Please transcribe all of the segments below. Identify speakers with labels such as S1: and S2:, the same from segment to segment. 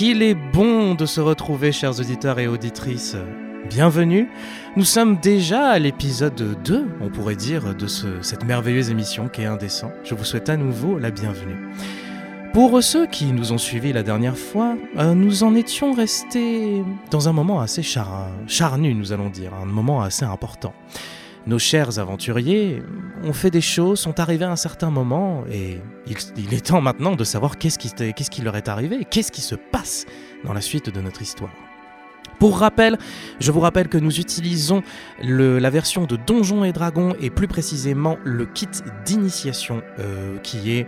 S1: Qu'il est bon de se retrouver, chers auditeurs et auditrices. Bienvenue. Nous sommes déjà à l'épisode 2, on pourrait dire, de cette merveilleuse émission qu'est Indécent. Je vous souhaite à nouveau la bienvenue. Pour ceux qui nous ont suivis la dernière fois, euh, nous en étions restés dans un moment assez charnu, nous allons dire, un moment assez important. Nos chers aventuriers ont fait des choses, sont arrivés à un certain moment, et il, est temps maintenant de savoir qu'est-ce qui, leur est arrivé, qu'est-ce qui se passe dans la suite de notre histoire. Pour rappel, je vous rappelle que nous utilisons la version de Donjons et Dragons et plus précisément le kit d'initiation euh, qui est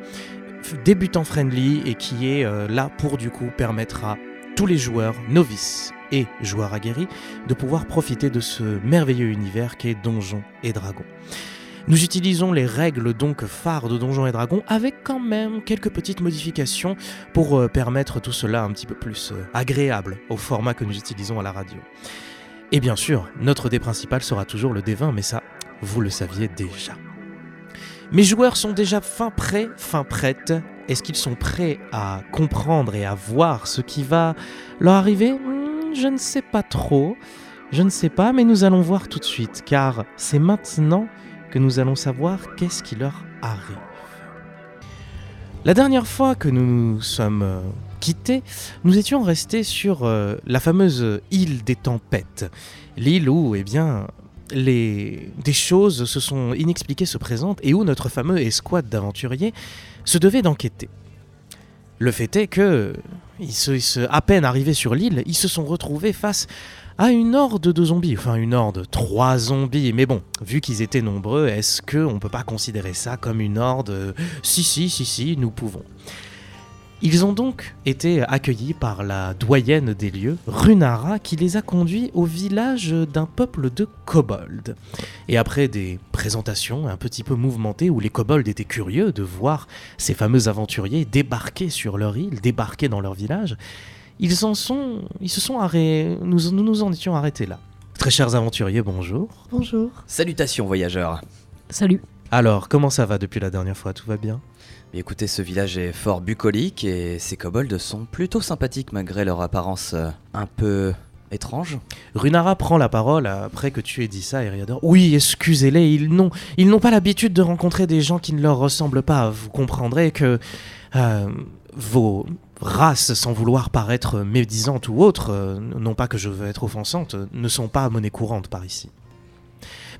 S1: débutant friendly et qui est euh, là pour du coup permettre à tous les joueurs novices et joueurs aguerris de pouvoir profiter de ce merveilleux univers qu'est Donjons et Dragons. Nous utilisons les règles donc phares de Donjons et Dragons avec quand même quelques petites modifications pour euh, permettre tout cela un petit peu plus euh, agréable au format que nous utilisons à la radio. Et bien sûr, notre dé principal sera toujours le D20, mais ça, vous le saviez déjà. Mes joueurs sont déjà fin prêts, fin prêtes. Est-ce qu'ils sont prêts à comprendre et à voir ce qui va leur arriver? Je ne sais pas trop. Je ne sais pas, mais nous allons voir tout de suite, car c'est maintenant que nous allons savoir qu'est-ce qui leur arrive. La dernière fois que nous nous sommes euh, quittés, nous étions restés sur euh, la fameuse île des tempêtes. L'île où, eh bien, les... des choses se sont inexpliquées se présentent et où notre fameux escouade d'aventuriers se devait d'enquêter. Le fait est que, à peine arrivés sur l'île, ils se sont retrouvés face à une horde de zombies. Enfin, une horde, trois zombies. Mais bon, vu qu'ils étaient nombreux, est-ce qu'on ne peut pas considérer ça comme une horde Si, si, si, si, nous pouvons. Ils ont donc été accueillis par la doyenne des lieux, Runara, qui les a conduits au village d'un peuple de kobolds. Et après des présentations un petit peu mouvementées où les kobolds étaient curieux de voir ces fameux aventuriers débarquer sur leur île, débarquer dans leur village, ils en sont, ils se sont arrêtés, nous, nous nous en étions arrêtés là. Très chers aventuriers, bonjour.
S2: Bonjour.
S3: Salutations voyageurs.
S2: Salut.
S1: Alors, comment ça va depuis la dernière fois? Tout va bien?
S3: Écoutez, ce village est fort bucolique et ces kobolds sont plutôt sympathiques malgré leur apparence euh, un peu étrange.
S1: Runara prend la parole après que tu aies dit ça, Eriador. Oui, excusez-les, ils n'ont, ils n'ont pas l'habitude de rencontrer des gens qui ne leur ressemblent pas. Vous comprendrez que euh, vos races, sans vouloir paraître médisantes ou autres, euh, non pas que je veux être offensante, ne sont pas monnaie courante par ici.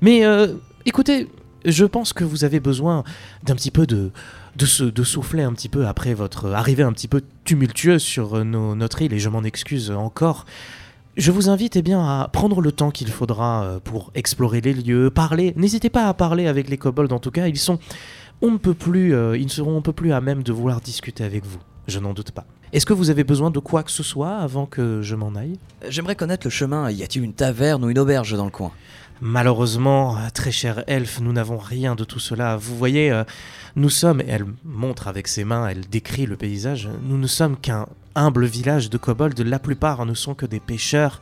S1: Mais écoutez, je pense que vous avez besoin d'un petit peu de, souffler un petit peu après votre arrivée un petit peu tumultueuse sur euh, notre île, et je m'en excuse encore. Je vous invite eh bien, à prendre le temps qu'il faudra euh, pour explorer les lieux, parler. N'hésitez pas à parler avec les kobolds, en tout cas, ils sont on ne peut plus, euh, ils seront un peu plus à même de vouloir discuter avec vous. Je n'en doute pas. Est-ce que vous avez besoin de quoi que ce soit avant que je m'en aille?
S3: J'aimerais connaître le chemin. Y a-t-il une taverne ou une auberge dans le coin?
S1: Malheureusement, très cher elfe, nous n'avons rien de tout cela. Vous voyez, euh, nous sommes, et elle montre avec ses mains, elle décrit le paysage, nous ne sommes qu'un humble village de kobolds, la plupart ne sont que des pêcheurs,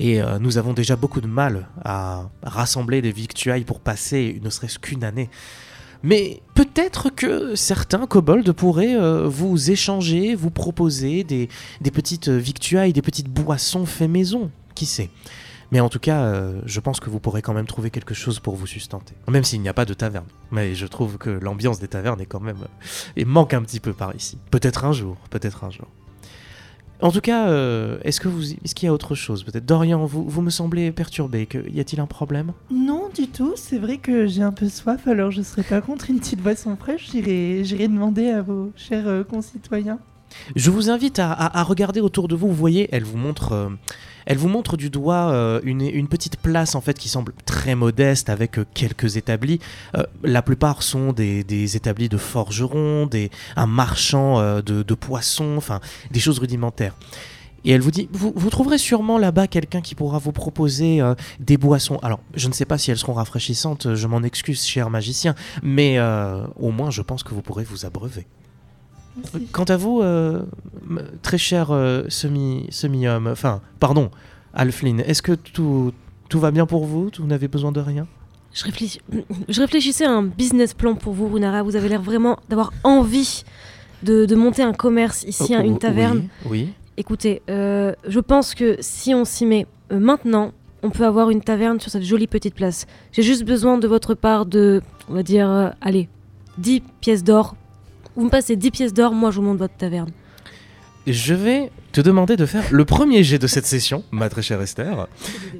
S1: et euh, nous avons déjà beaucoup de mal à rassembler des victuailles pour passer ne serait-ce qu'une année. Mais peut-être que certains kobolds pourraient euh, vous échanger, vous proposer des, petites victuailles, des petites boissons fait maison, qui sait? Mais en tout cas, euh, je pense que vous pourrez quand même trouver quelque chose pour vous sustenter. Même s'il n'y a pas de taverne. Mais je trouve que l'ambiance des tavernes est quand même. et euh, manque un petit peu par ici. Peut-être un jour, peut-être un jour. En tout cas, euh, est-ce que vous, est-ce qu'il y a autre chose Peut-être? Dorian, vous, vous me semblez perturbé. Que, y a-t-il un problème?
S2: Non, du tout. C'est vrai que j'ai un peu soif, alors je serais pas contre une petite boisson fraîche. J'irai, j'irai demander à vos chers concitoyens.
S1: Je vous invite à, regarder autour de vous. Vous voyez, elle vous montre, euh, elle vous montre du doigt euh, une, petite place en fait qui semble très modeste avec euh, quelques établis. la plupart sont des, établis de forgerons, des, un marchand de, poissons, enfin des choses rudimentaires. Et elle vous dit, vous, trouverez sûrement là-bas quelqu'un qui pourra vous proposer des boissons. Alors, je ne sais pas si elles seront rafraîchissantes, je m'en excuse, cher magicien, mais au moins je pense que vous pourrez vous abreuver. Quant à vous, euh, très cher euh, semi, semi-homme, enfin, pardon, Alflin, est-ce que tout, tout va bien pour vous? Vous n'avez besoin de rien?
S4: Je, réfléchis, je réfléchissais à un business plan pour vous, Runara. Vous avez l'air vraiment d'avoir envie de, de monter un commerce ici,
S1: Oh,
S4: une taverne.
S1: Oui. oui.
S4: Écoutez, euh, je pense que si on s'y met maintenant, on peut avoir une taverne sur cette jolie petite place. J'ai juste besoin de votre part de, on va dire, allez, 10 pièces d'or. Vous me passez 10 pièces d'or, moi je vous monte votre taverne.
S1: Je vais te demander de faire le premier jet de cette session, ma très chère Esther.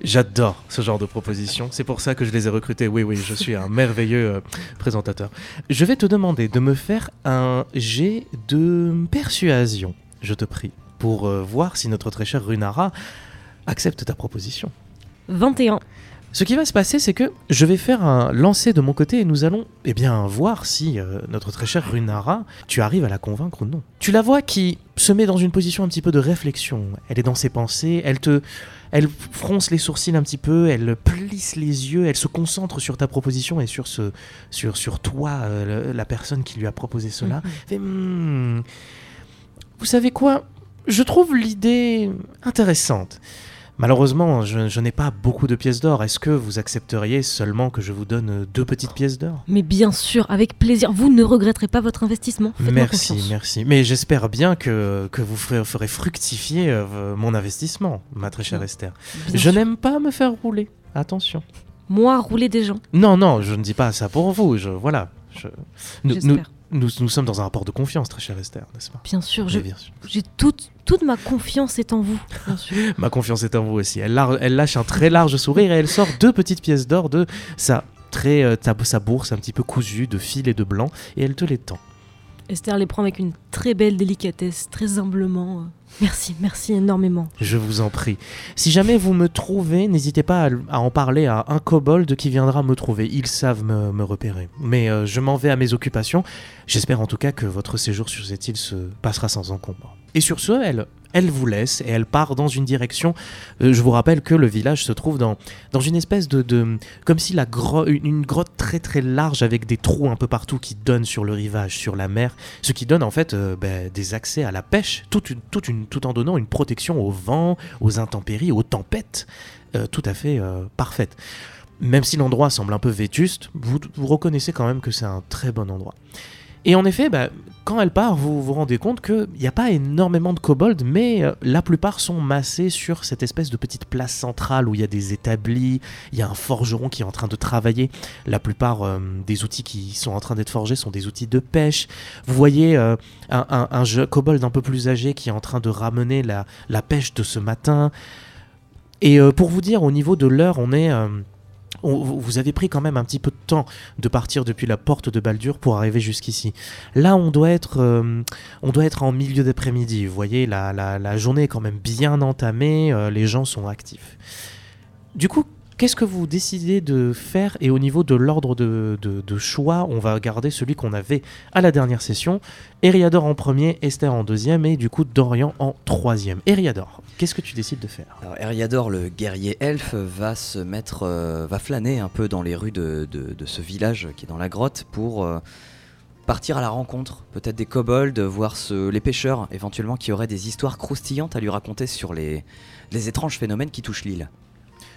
S1: J'adore ce genre de proposition. C'est pour ça que je les ai recrutés. Oui, oui, je suis un merveilleux euh, présentateur. Je vais te demander de me faire un jet de persuasion, je te prie, pour euh, voir si notre très chère Runara accepte ta proposition.
S4: 21.
S1: Ce qui va se passer, c'est que je vais faire un lancer de mon côté et nous allons eh bien, voir si euh, notre très chère Runara, tu arrives à la convaincre ou non. Tu la vois qui se met dans une position un petit peu de réflexion. Elle est dans ses pensées, elle te. Elle fronce les sourcils un petit peu, elle plisse les yeux, elle se concentre sur ta proposition et sur, ce, sur, sur toi, euh, la personne qui lui a proposé cela. Elle fait, Hmm, vous savez quoi? Je trouve l'idée intéressante. Malheureusement, je, je n'ai pas beaucoup de pièces d'or. Est-ce que vous accepteriez seulement que je vous donne deux petites pièces d'or?
S4: Mais bien sûr, avec plaisir. Vous ne regretterez pas votre investissement.
S1: Merci,
S4: confiance.
S1: merci. Mais j'espère bien que, que vous ferez, fructifier euh, mon investissement, ma très chère Esther.
S4: Bien
S1: je n'aime pas me faire rouler. Attention.
S4: Moi, rouler des gens.
S1: Non, non, je ne dis pas ça pour vous. Je, voilà. Je- nous, nous,
S4: J'espère.
S1: Nous, nous sommes dans un rapport de confiance, très chère Esther, n'est-ce pas
S4: Bien sûr, je-
S1: Oui, bien sûr.
S4: j'ai toute, toute ma confiance est en vous. Bien sûr.
S1: Ma confiance est en vous aussi. Elle, lar- elle lâche un très large sourire et elle sort deux petites pièces d'or de sa, très, euh, ta- sa bourse un petit peu cousue de fil et de blanc et elle te les tend.
S4: Esther les prend avec une très belle délicatesse, très humblement. Merci, merci énormément.
S1: Je vous en prie. Si jamais vous me trouvez, n'hésitez pas à, en parler à un kobold qui viendra me trouver. Ils savent me, me repérer. Mais euh, je m'en vais à mes occupations. J'espère en tout cas que votre séjour sur cette île se passera sans encombre. Et sur ce, elle, elle vous laisse et elle part dans une direction. Euh, je vous rappelle que le village se trouve dans, dans une espèce de, comme si la une, grotte très très large avec des trous un peu partout qui donnent sur le rivage, sur la mer, ce qui donne en fait euh, ben, des accès à la pêche, tout en donnant une protection au vent, aux intempéries, aux tempêtes, euh, tout à fait parfaite. Même si l'endroit semble un peu vétuste, vous, vous reconnaissez quand même que c'est un très bon endroit. Et en effet, bah, quand elle part, vous vous rendez compte qu'il n'y a pas énormément de kobolds, mais euh, la plupart sont massés sur cette espèce de petite place centrale où il y a des établis, il y a un forgeron qui est en train de travailler. La plupart euh, des outils qui sont en train d'être forgés sont des outils de pêche. Vous voyez euh, un, kobold un peu plus âgé qui est en train de ramener la, pêche de ce matin. Et pour vous dire, au niveau de l'heure, on est... vous avez pris quand même un petit peu de temps de partir depuis la porte de Baldur pour arriver jusqu'ici. Là, on doit être, euh, on doit être en milieu d'après-midi. Vous voyez, la, la- la journée est quand même bien entamée, euh, les gens sont actifs. Du coup, qu'est-ce que vous décidez de faire Et au niveau de l'ordre de, choix, on va garder celui qu'on avait à la dernière session. Eriador en premier, Esther en deuxième et du coup Dorian en troisième. Eriador, qu'est-ce que tu décides de faire?
S3: Alors Eriador, le guerrier elfe, va se mettre, euh, va flâner un peu dans les rues de, ce village qui est dans la grotte pour euh, partir à la rencontre, peut-être des kobolds, voir les pêcheurs éventuellement qui auraient des histoires croustillantes à lui raconter sur les étranges phénomènes qui touchent l'île.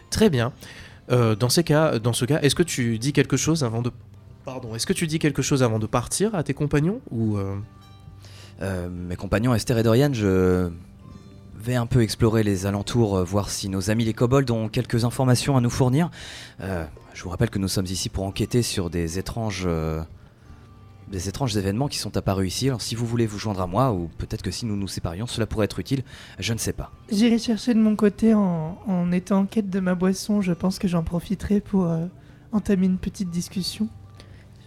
S1: Très bien. Euh, dans, ces cas, dans ce cas, est-ce que tu dis quelque chose avant de... Pardon, est-ce que tu dis quelque chose avant de partir à tes compagnons ou euh,
S3: Euh, mes compagnons Esther et Dorian, je vais un peu explorer les alentours, voir si nos amis les kobolds ont quelques informations à nous fournir. Je vous rappelle que nous sommes ici pour enquêter sur des étranges, des étranges événements qui sont apparus ici. Alors si vous voulez vous joindre à moi, ou peut-être que si nous nous séparions, cela pourrait être utile, je ne sais pas.
S2: J'irai chercher de mon côté en, en étant en quête de ma boisson. Je pense que j'en profiterai pour euh, entamer une petite discussion.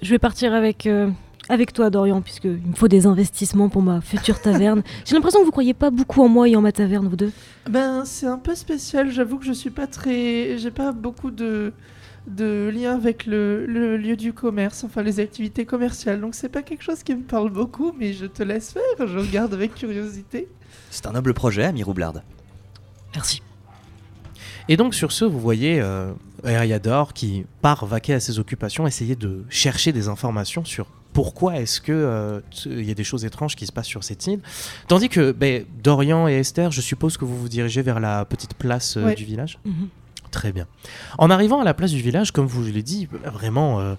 S4: Je vais partir avec, euh, avec toi, Dorian, puisqu'il me faut des investissements pour ma future taverne. J'ai l'impression que vous croyez pas beaucoup en moi et en ma taverne, vous deux.
S2: Ben, c'est un peu spécial. J'avoue que je suis pas très. J'ai pas beaucoup de de liens avec le, le lieu du commerce, enfin les activités commerciales. Donc c'est pas quelque chose qui me parle beaucoup, mais je te laisse faire. Je regarde avec curiosité.
S3: C'est un noble projet, ami Roublard.
S4: Merci.
S1: Et donc sur ce, vous voyez euh, Eriador qui part vaquer à ses occupations, essayer de chercher des informations sur pourquoi est-ce que euh, il y a des choses étranges qui se passent sur cette île. Tandis que ben, Dorian et Esther, je suppose que vous vous dirigez vers la petite place euh,
S2: Ouais.
S1: du village?
S4: Mhm.
S1: Très bien. En arrivant à la place du village, comme vous l'ai dit, vraiment, euh,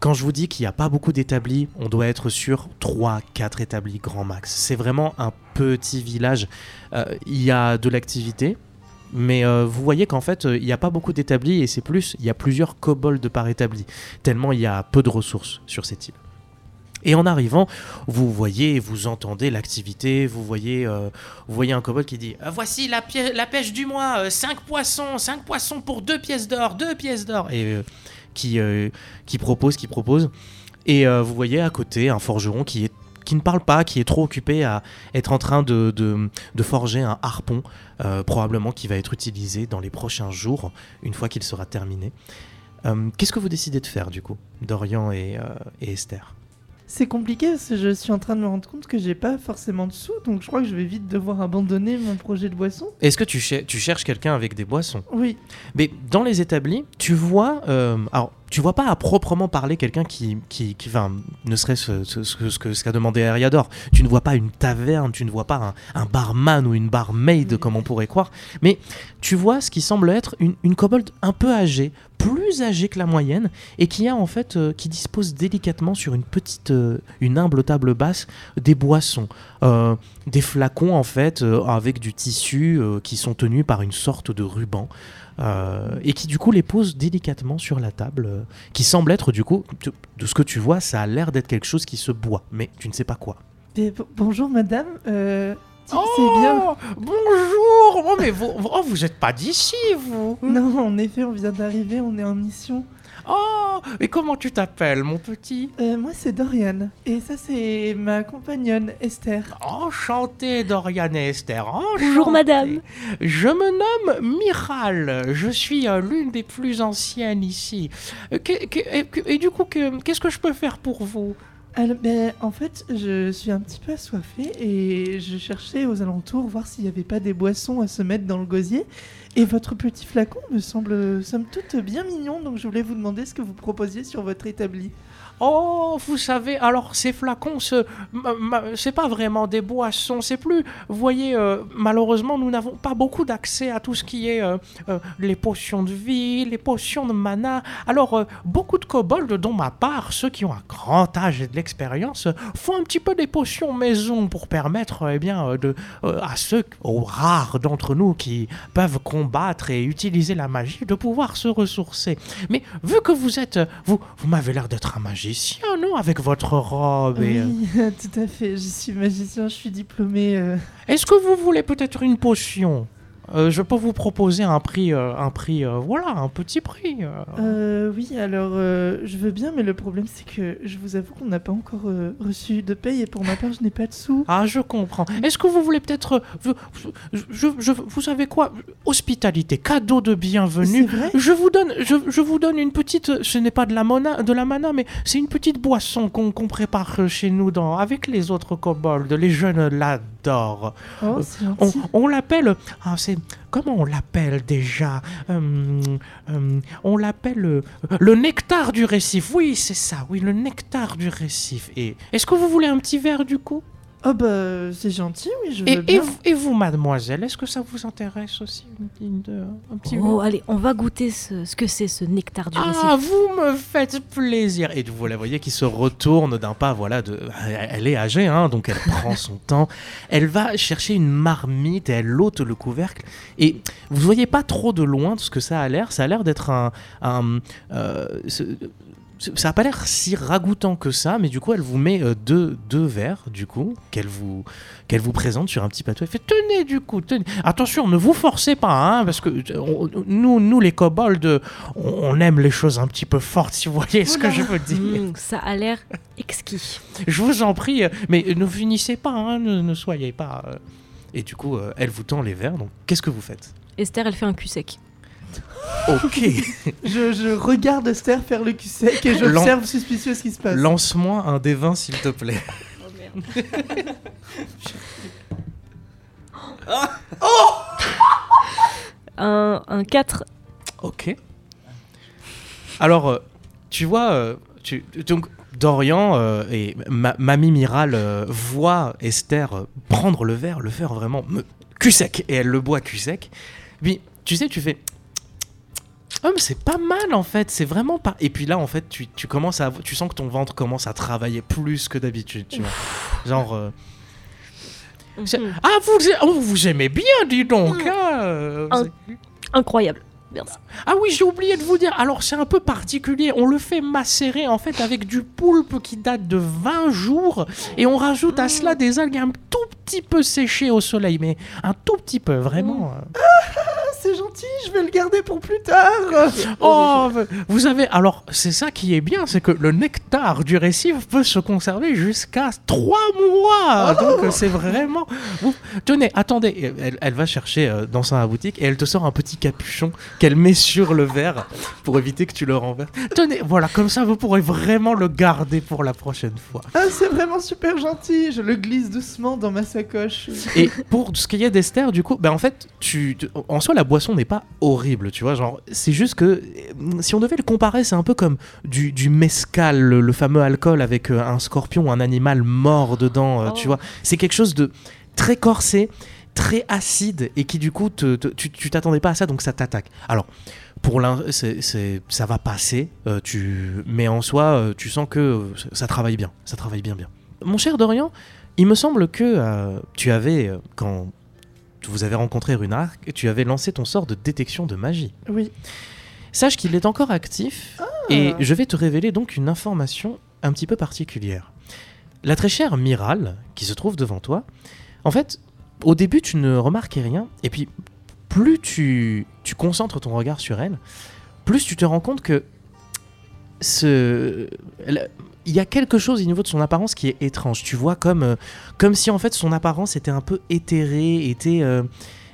S1: quand je vous dis qu'il n'y a pas beaucoup d'établis, on doit être sur 3-4 établis grand max. C'est vraiment un petit village. Euh, Il y a de l'activité, mais euh, vous voyez qu'en fait, il n'y a pas beaucoup d'établis et c'est plus, il y a plusieurs kobolds par établi, tellement il y a peu de ressources sur cette île. Et en arrivant, vous voyez, vous entendez l'activité, vous voyez, euh, vous voyez un kobold qui dit Euh, Voici la, pêche du mois, 5 poissons, 5 poissons pour 2 pièces d'or, 2 pièces d'or. Et euh, qui, euh, propose, qui propose. Et euh, vous voyez à côté un forgeron qui, qui ne parle pas, qui est trop occupé à être en train de, forger un harpon, euh, probablement qui va être utilisé dans les prochains jours, une fois qu'il sera terminé. Euh, Qu'est-ce que vous décidez de faire du coup, Dorian euh, et Esther?
S2: C'est compliqué parce que je suis en train de me rendre compte que j'ai pas forcément de sous, donc je crois que je vais vite devoir abandonner mon projet de boisson.
S1: Est-ce que tu, cher- tu cherches quelqu'un avec des boissons?
S2: Oui,
S1: Mais dans les établis, tu vois, euh, alors tu vois pas à proprement parler quelqu'un qui, qui, qui enfin, ne serait-ce ce, ce, que- ce ce qu'a demandé Ariador. Tu ne vois pas une taverne, tu ne vois pas un, un barman ou une barmaid comme on pourrait croire, mais tu vois ce qui semble être une, une kobold un peu âgée, plus âgée que la moyenne, et qui a en fait, euh, qui dispose délicatement sur une petite, euh, une humble table basse, des boissons, Euh, des flacons en fait avec du tissu qui sont tenus par une sorte de ruban. Et qui du coup les pose délicatement sur la table, qui semble être du coup, de, ce que tu vois, ça a l'air d'être quelque chose qui se boit, mais tu ne sais pas quoi.
S2: Bonjour madame, c'est bien.
S1: Bonjour Oh mais vous, oh, vous êtes pas d'ici vous
S2: Non, en effet, on vient d'arriver, on est en mission.
S1: Oh Et comment tu t'appelles mon petit?
S2: Euh, moi, c'est Dorian, et ça, c'est ma compagnonne Esther.
S1: Enchanté Dorian et Esther, enchanté.
S4: Bonjour, madame.
S1: Je me nomme Miral, je suis euh, l'une des plus anciennes ici. Euh, que- que- et, que- et du coup, que- qu'est-ce que je peux faire pour vous?
S2: Alors, ben, en fait, je suis un petit peu assoiffée et je cherchais aux alentours voir s'il n'y avait pas des boissons à se mettre dans le gosier. Et votre petit flacon me semble, somme toute, bien mignon, donc je voulais vous demander ce que vous proposiez sur votre établi.
S1: Oh, vous savez, alors ces flacons, ce, c'est pas vraiment des boissons, c'est plus, vous voyez, euh, malheureusement, nous n'avons pas beaucoup d'accès à tout ce qui est euh, euh, les potions de vie, les potions de mana. Alors, beaucoup de kobolds, dont ma part, ceux qui ont un grand âge et de l'expérience, font un petit peu des potions maison pour permettre, eh bien, de, à ceux, aux rares d'entre nous qui peuvent combattre et utiliser la magie, de pouvoir se ressourcer. Mais vu que vous êtes, vous, vous m'avez l'air d'être un magicien, non, avec votre robe. et, euh,
S2: Oui, tout à fait. Je suis magicien, je suis diplômé. euh,
S1: Est-ce que vous voulez peut-être une potion? Euh, Je peux vous proposer un prix, euh, un prix, euh, voilà, un petit prix.
S2: oui, alors je veux bien, mais le problème c'est que je vous avoue qu'on n'a pas encore reçu de paye et pour ma part je n'ai pas de sous.
S1: Ah, je comprends. Est-ce que vous voulez peut-être, je, je- je- vous savez quoi, hospitalité, cadeau de bienvenue.
S2: vrai?
S1: Je vous donne, je, je vous donne une petite, ce n'est pas de la mona, de la mana, mais c'est une petite boisson qu'on qu'on prépare chez nous dans, avec les autres kobolds. Les jeunes l'adorent.
S2: Oh, c'est
S1: On, on l'appelle, ah c'est, comment on l'appelle déjà Euh, euh, On l'appelle euh, le nectar du récif. Oui, c'est ça. Oui, le nectar du récif. Et est-ce que vous voulez un petit verre du coup?
S2: Oh bah c'est gentil, oui, je veux
S1: et, et
S2: bien.
S1: vous, et vous, mademoiselle, est-ce que ça vous intéresse aussi une- une- un petit
S4: Oh, allez, on va goûter ce, ce que c'est ce nectar du récif.
S1: Ah, vous me faites plaisir. Et vous la voyez qui se retourne d'un pas, voilà, de... elle est âgée, hein, donc elle prend son temps. Elle va chercher une marmite et elle ôte le couvercle. Et vous voyez pas trop de loin de ce que ça a l'air. Ça a l'air d'être un... un, euh, ce- ça n'a pas l'air si ragoûtant que ça, mais du coup, elle vous met euh, deux, deux verres, du coup, qu'elle vous, qu'elle vous présente sur un petit plateau. Elle fait Tenez, du coup, tenez. Attention, ne vous forcez pas, hein, parce que euh, on- nous, nous, les kobolds, on, on aime les choses un petit peu fortes, si vous voyez ce que je veux dire.
S4: Mmh, ça a l'air exquis.
S1: Je vous en prie, euh, mais ne finissez pas, hein, ne, ne soyez pas. Et du coup, elle vous tend les verres, donc qu'est-ce que vous faites?
S4: Esther, elle fait un cul sec.
S1: Ok,
S2: Je, je regarde Esther faire le cul sec et j'observe suspicieux ce qui se passe.
S1: lance-moi un des 20, s'il te plaît.
S4: Un, un 4.
S1: Ok. Alors, euh, tu vois, euh, tu, donc Dorian euh, et ma, Mamie Miral euh, voient Esther prendre le verre, le faire vraiment me, cul sec, et elle le boit cul sec. Puis, tu sais, tu fais. Oh, mais c'est pas mal en fait, c'est vraiment pas. Et puis là, en fait, tu, tu commences à, tu sens que ton ventre commence à travailler plus que d'habitude, tu vois. Genre, euh,
S4: Mhm.
S1: ah vous, oh, vous aimez bien, dis donc. hein, euh,
S4: Ah. Incroyable. Merci.
S1: Ah oui, j'ai oublié de vous dire. Alors c'est un peu particulier. On le fait macérer en fait avec du poulpe qui date de 20 jours et on rajoute à cela des algues un tout petit peu séchées au soleil, mais un tout petit peu, vraiment. euh.
S2: C'est gentil, je vais le garder pour plus tard.
S1: Oh, vous avez. Alors, c'est ça qui est bien, c'est que le nectar du récif peut se conserver jusqu'à 3 mois. Donc, euh, c'est vraiment. Vous- Tenez, attendez. Elle, elle va chercher euh, dans sa boutique et elle te sort un petit capuchon qu'elle met sur le verre pour éviter que tu le renverses. Tenez, voilà, comme ça, vous pourrez vraiment le garder pour la prochaine fois.
S2: Ah, c'est vraiment super gentil. Je le glisse doucement dans ma sacoche.
S1: Et pour ce qui est d'Esther, du coup, ben en fait, tu, tu- en soi, la boisson n'est pas horrible, tu vois. Genre, c'est juste que euh, si on devait le comparer, c'est un peu comme du, du mescal, le, le fameux alcool avec euh, un scorpion ou un animal mort dedans, euh, tu
S4: Oh.
S1: vois. C'est quelque chose de très corsé, très acide et qui, du coup, te- te- tu t'attendais pas à ça, donc ça t'attaque. Alors. Pour c'est- ça va passer, euh, tu, mais en soi, euh, tu sens que euh, ça- travaille bien, ça travaille bien bien. Mon cher Dorian, il me semble que tu avais, quand vous avez rencontré Runark, tu avais lancé ton sort de détection de magie.
S2: Oui.
S1: Sache qu'il est encore actif et je vais te révéler donc une information un petit peu particulière. La très chère Miral, qui se trouve devant toi, en fait, au début tu ne remarquais rien et puis plus tu, tu concentres ton regard sur elle, plus tu te rends compte que ce, il y a quelque chose au niveau de son apparence qui est étrange. Tu vois comme, euh, comme si en fait son apparence était un peu éthérée, était euh,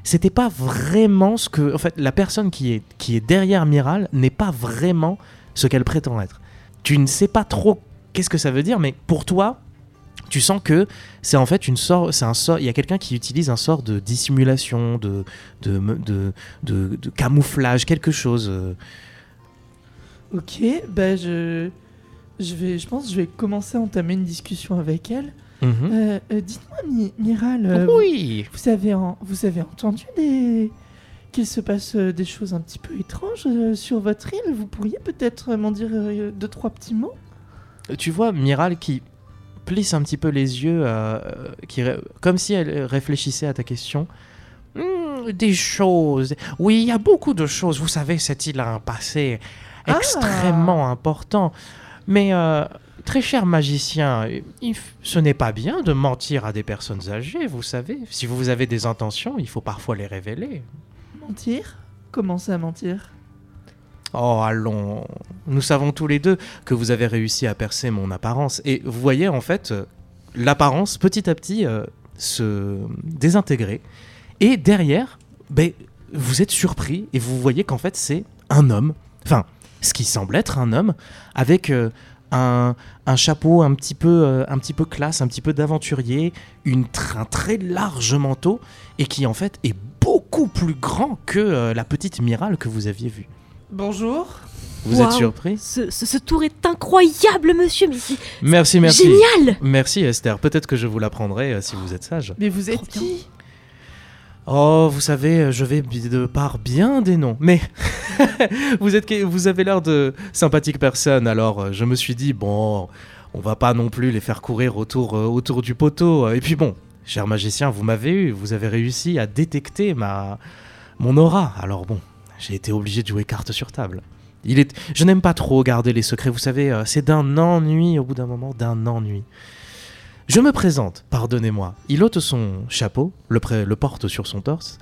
S1: c'était pas vraiment ce que en fait la personne qui est qui est derrière Miral n'est pas vraiment ce qu'elle prétend être. Tu ne sais pas trop qu'est-ce que ça veut dire, mais pour toi, tu sens que c'est en fait une sorte, c'est sort. Il y a quelqu'un qui utilise un sort de dissimulation, de de, de, de- de camouflage, quelque chose. euh.
S2: Ok, bah je. Je, vais, je pense que je vais commencer à entamer une discussion avec elle.
S1: Mhm.
S2: Euh, euh, Dites-moi, Mi- Miral, euh,
S1: oui.
S2: vous, avez en- vous avez entendu des... qu'il se passe des choses un petit peu étranges sur votre île? Vous pourriez peut-être m'en dire deux, trois petits mots?
S1: Tu vois Miral qui plisse un petit peu les yeux, qui ré- comme si elle réfléchissait à ta question. Hmm, des choses. Oui, il y a beaucoup de choses. Vous savez, cette île a un passé
S2: Ah.
S1: extrêmement important. Mais, euh, très cher magicien, ce n'est pas bien de mentir à des personnes âgées, vous savez. Si vous avez des intentions, il faut parfois les révéler.
S2: Mentir? Comment ça, mentir?
S1: Oh, allons. Nous savons tous les deux que vous avez réussi à percer mon apparence. Et vous voyez, en fait, euh, l'apparence, petit à petit, euh, se désintégrer. Et derrière, ben, vous êtes surpris et vous voyez qu'en fait, c'est un homme. Enfin, ce qui semble être un homme avec euh, un, un chapeau un petit, peu, euh, un petit peu classe, un petit peu d'aventurier, une un très large manteau et qui, en fait, est beaucoup plus grand que euh, la petite Mirale que vous aviez vue.
S2: Bonjour
S1: Vous êtes surpris?
S4: Ce, ce- ce tour est incroyable, monsieur, mais
S1: Merci, merci.
S4: génial
S1: Merci Esther. Peut-être que je vous l'apprendrai euh, si vous êtes sage.
S2: Mais vous êtes
S4: Trop bien.
S2: qui?
S1: Oh, vous savez, euh, je vais de par bien des noms. Mais vous, êtes, vous avez l'air de sympathique personne, alors euh, je me suis dit, bon, on va pas non plus les faire courir autour, euh, autour du poteau. Et puis bon, cher magicien, vous m'avez eu, vous avez réussi à détecter ma, mon aura. Alors bon, j'ai été obligé de jouer carte sur table. Il est... Je n'aime pas trop garder les secrets, vous savez, c'est d'un ennui au bout d'un moment, d'un ennui. Je me présente, pardonnez-moi. Il ôte son chapeau, le, porte sur son torse.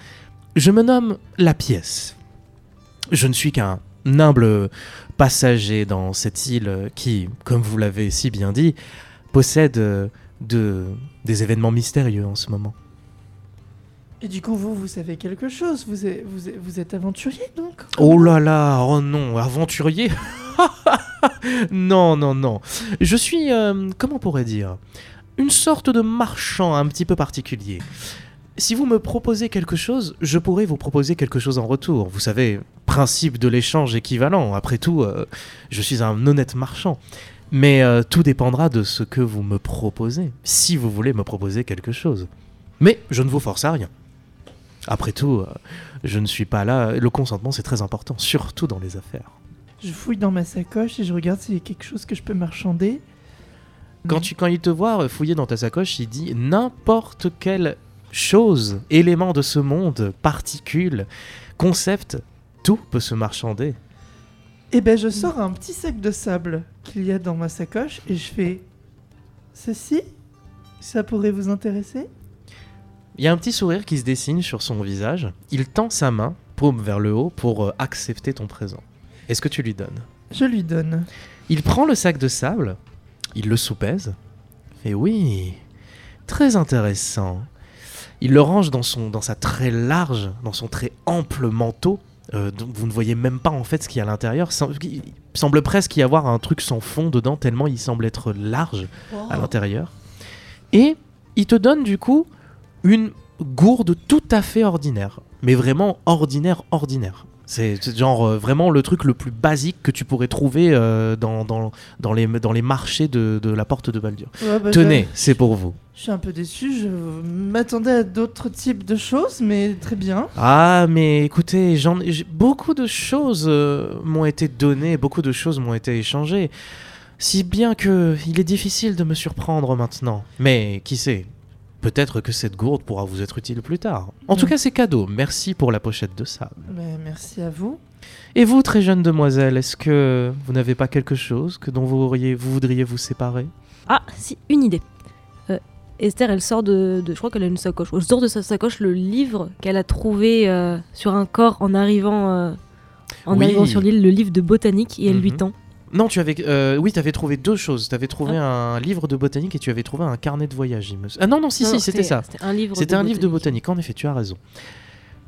S1: Je me nomme La Pièce. Je ne suis qu'un humble passager dans cette île qui, comme vous l'avez si bien dit, possède euh, de, des événements mystérieux en ce moment.
S2: Et du coup, vous, vous savez quelque chose vous êtes, vous êtes, vous êtes aventurier, donc?
S1: Oh là là, oh non, aventurier? Non, non, non. Je suis, euh, comment on pourrait dire? Une sorte de marchand un petit peu particulier. Si vous me proposez quelque chose, je pourrais vous proposer quelque chose en retour. Vous savez, principe de l'échange équivalent. Après tout, euh, je suis un honnête marchand. Mais euh, tout dépendra de ce que vous me proposez, si vous voulez me proposer quelque chose. Mais je ne vous force à rien. Après tout, euh, je ne suis pas là. Le consentement, c'est très important, surtout dans les affaires.
S2: Je fouille dans ma sacoche et je regarde s'il y a quelque chose que je peux marchander.
S1: Quand, tu, quand il te voit fouiller dans ta sacoche, il dit n'importe quelle chose, élément de ce monde, particule, concept, tout peut se marchander.
S2: Eh ben, je sors un petit sac de sable qu'il y a dans ma sacoche et je fais ceci. Ça pourrait vous intéresser?
S1: Il y a un petit sourire qui se dessine sur son visage. Il tend sa main, paume vers le haut, pour euh, accepter ton présent. Est-ce que tu lui donnes?
S2: Je lui donne.
S1: Il prend le sac de sable, il le soupèse, et oui, très intéressant. Il le range dans, son, dans sa très large, dans son très ample manteau. euh, vous ne voyez même pas en fait ce qu'il y a à l'intérieur. Il semble presque y avoir un truc sans fond dedans, tellement il semble être large à l'intérieur. Et il te donne du coup une gourde tout à fait ordinaire, mais vraiment ordinaire, ordinaire. C'est genre euh, vraiment le truc le plus basique que tu pourrais trouver euh, dans, dans, dans, les, dans les marchés de, de la porte de Baldur.
S2: Ouais, bah,
S1: Tenez, c'est pour vous.
S2: Je suis un peu déçu. Je m'attendais à d'autres types de choses, mais très bien.
S1: Ah, mais écoutez, j'en, j'ai- beaucoup de choses euh, m'ont été données, beaucoup de choses m'ont été échangées. Si bien que il est difficile de me surprendre maintenant. Mais qui sait? Peut-être que cette gourde pourra vous être utile plus tard. En tout
S2: Ouais.
S1: cas, c'est cadeau. Merci pour la pochette de sable.
S2: Mais merci à vous.
S1: Et vous, très jeune demoiselle, est-ce que vous n'avez pas quelque chose que dont vous, auriez, vous voudriez vous séparer?
S4: Ah, si, une idée. Euh, Esther, elle sort de, de- Je crois qu'elle a une sacoche. Elle sort de sa sacoche le livre qu'elle a trouvé euh, sur un corps en arrivant, euh, en
S1: Oui.
S4: arrivant sur l'île, le livre de botanique, et elle lui
S1: Mhm.
S4: tend.
S1: Non, tu avais. euh, oui, tu avais trouvé deux choses. Tu avais trouvé un livre de botanique et tu avais trouvé un carnet de voyage. me- Ah non, non, si,
S4: Non,
S1: si, c'était ça.
S4: C'était un livre.
S1: C'était un livre de botanique, en effet, tu as raison.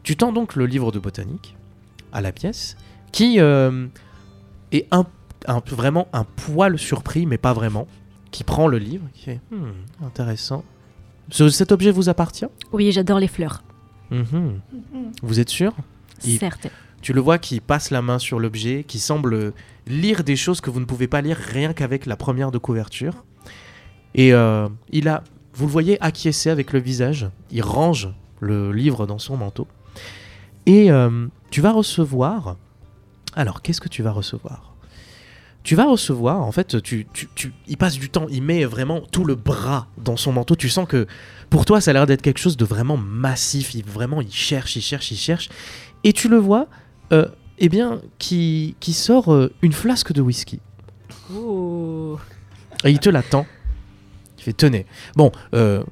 S1: Tu tends donc le livre de botanique à la pièce, qui euh, est un, un- vraiment un poil surpris, mais pas vraiment, qui prend le livre, qui fait Hmm, intéressant. Ce- cet objet vous appartient?
S4: Oui, j'adore les fleurs.
S1: Mhm. Vous êtes sûr?
S4: Certes.
S1: Tu le vois qui passe la main sur l'objet, qui semble lire des choses que vous ne pouvez pas lire rien qu'avec la première de couverture. Et euh, il a, vous le voyez acquiescer avec le visage. Il range le livre dans son manteau. Et euh, tu vas recevoir. Alors, qu'est-ce que tu vas recevoir? Tu vas recevoir, en fait, tu, tu, tu- il passe du temps, il met vraiment tout le bras dans son manteau. Tu sens que pour toi, ça a l'air d'être quelque chose de vraiment massif. Vraiment, il cherche, il cherche, il cherche. Et tu le vois, euh, eh bien, qui, qui sort euh, une flasque de whisky.
S4: Oh.
S1: Et il te l'attend. Il fait tenez. Bon, euh,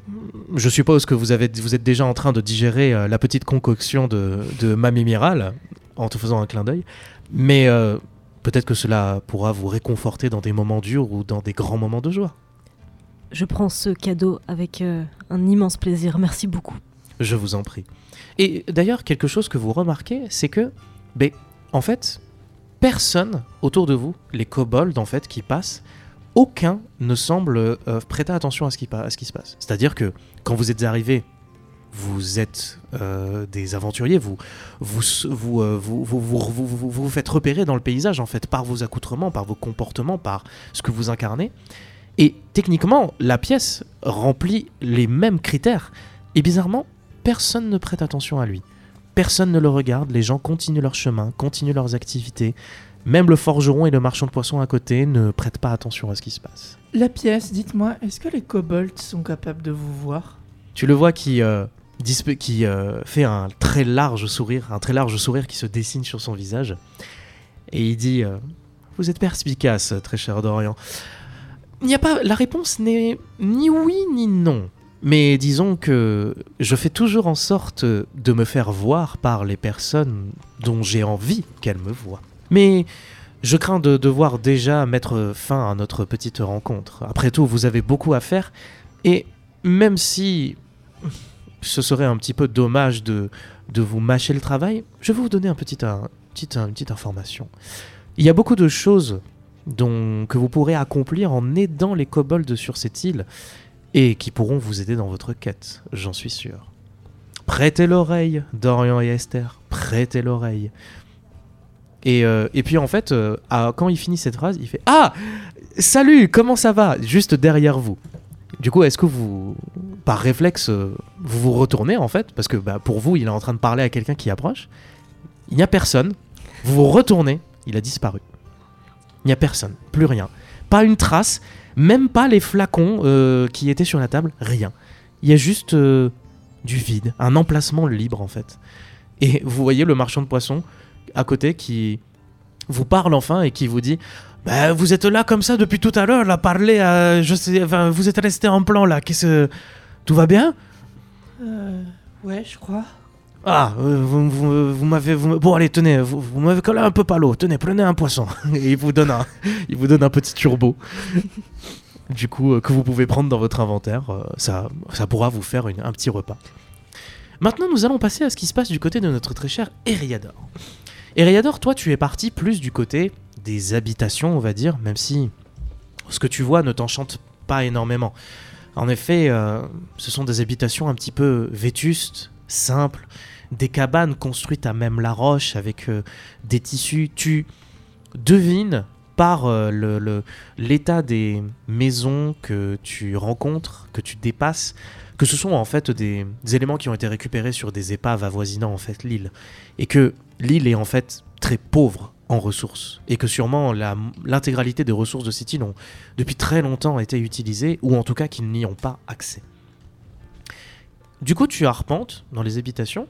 S1: je suppose que vous, avez, vous êtes déjà en train de digérer euh, la petite concoction de, de Mamie Miral en te faisant un clin d'œil. Mais euh, peut-être que cela pourra vous réconforter dans des moments durs ou dans des grands moments de joie.
S4: Je prends ce cadeau avec un immense plaisir. Merci beaucoup.
S1: Je vous en prie. Et d'ailleurs, quelque chose que vous remarquez, c'est que, ben, en fait, personne autour de vous, les kobolds en fait qui passent, aucun ne semble euh, prêter attention à ce qui, se passe. C'est-à-dire que quand vous êtes arrivés, vous êtes euh, des aventuriers, vous vous, vous, euh, vous- vous- vous vous faites repérer dans le paysage en fait par vos accoutrements, par vos comportements, par ce que vous incarnez. Et techniquement, la pièce remplit les mêmes critères. Et bizarrement, personne ne prête attention à lui. Personne ne le regarde, les gens continuent leur chemin, continuent leurs activités. Même le forgeron et le marchand de poissons à côté ne prêtent pas attention à ce qui se passe.
S2: La pièce, dites-moi, est-ce que les kobolds sont capables de vous voir?
S1: Tu le vois qui, euh, qui euh, fait un très large sourire, un très large sourire qui se dessine sur son visage. Et il dit euh, Vous êtes perspicace, très cher Dorian. Il n'y a pas. La réponse n'est ni oui ni non. Mais disons que je fais toujours en sorte de me faire voir par les personnes dont j'ai envie qu'elles me voient. Mais je crains de devoir déjà mettre fin à notre petite rencontre. Après tout, vous avez beaucoup à faire. Et même si ce serait un petit peu dommage de, vous mâcher le travail, je vais vous donner un, petit- une petite information. Il y a beaucoup de choses dont, que vous pourrez accomplir en aidant les kobolds sur cette île et qui pourront vous aider dans votre quête, j'en suis sûr. Prêtez l'oreille, Dorian et Esther, prêtez l'oreille. Et, euh, puis en fait, euh, quand il finit cette phrase, il fait Ah Salut, comment ça va? Juste derrière vous. Du coup, est-ce que vous par réflexe, euh, vous vous retournez en fait, parce que bah, pour vous, il est en train de parler à quelqu'un qui approche. Il n'y a personne. Vous vous retournez, il a disparu. Il n'y a personne, plus rien. Pas une trace, même pas les flacons euh, qui étaient sur la table, rien. Il y a juste euh, du vide, un emplacement libre en fait. Et vous voyez le marchand de poissons à côté qui vous parle enfin et qui vous dit bah, vous êtes là comme ça depuis tout à l'heure, là, parler à. Je sais, enfin, vous êtes resté en plan là, qu'est-ce que. Tout va bien?
S2: Euh, ouais, je crois.
S1: Ah, euh, vous, vous- vous m'avez. bon, allez, tenez, vous, vous m'avez collé un peu par l'eau. Tenez, prenez un poisson. Et il vous donne un, il vous donne un petit turbo. du coup, euh, que vous pouvez prendre dans votre inventaire. euh, ça, ça pourra vous faire une- un petit repas. Maintenant, nous allons passer à ce qui se passe du côté de notre très cher Eriador. Eriador, toi, tu es parti plus du côté des habitations, on va dire, même si ce que tu vois ne t'enchante pas énormément. En effet, ce sont des habitations un petit peu vétustes, simples, des cabanes construites à même la roche avec euh, des tissus. Tu devines par euh, l'état des maisons que tu rencontres, que tu dépasses, que ce sont en fait des, des éléments qui ont été récupérés sur des épaves avoisinant en fait l'île, et que l'île est en fait très pauvre en ressources, et que sûrement l'intégralité des ressources de cette île ont depuis très longtemps été utilisées, ou en tout cas qu'ils n'y ont pas accès. Du coup, tu arpentes dans les habitations,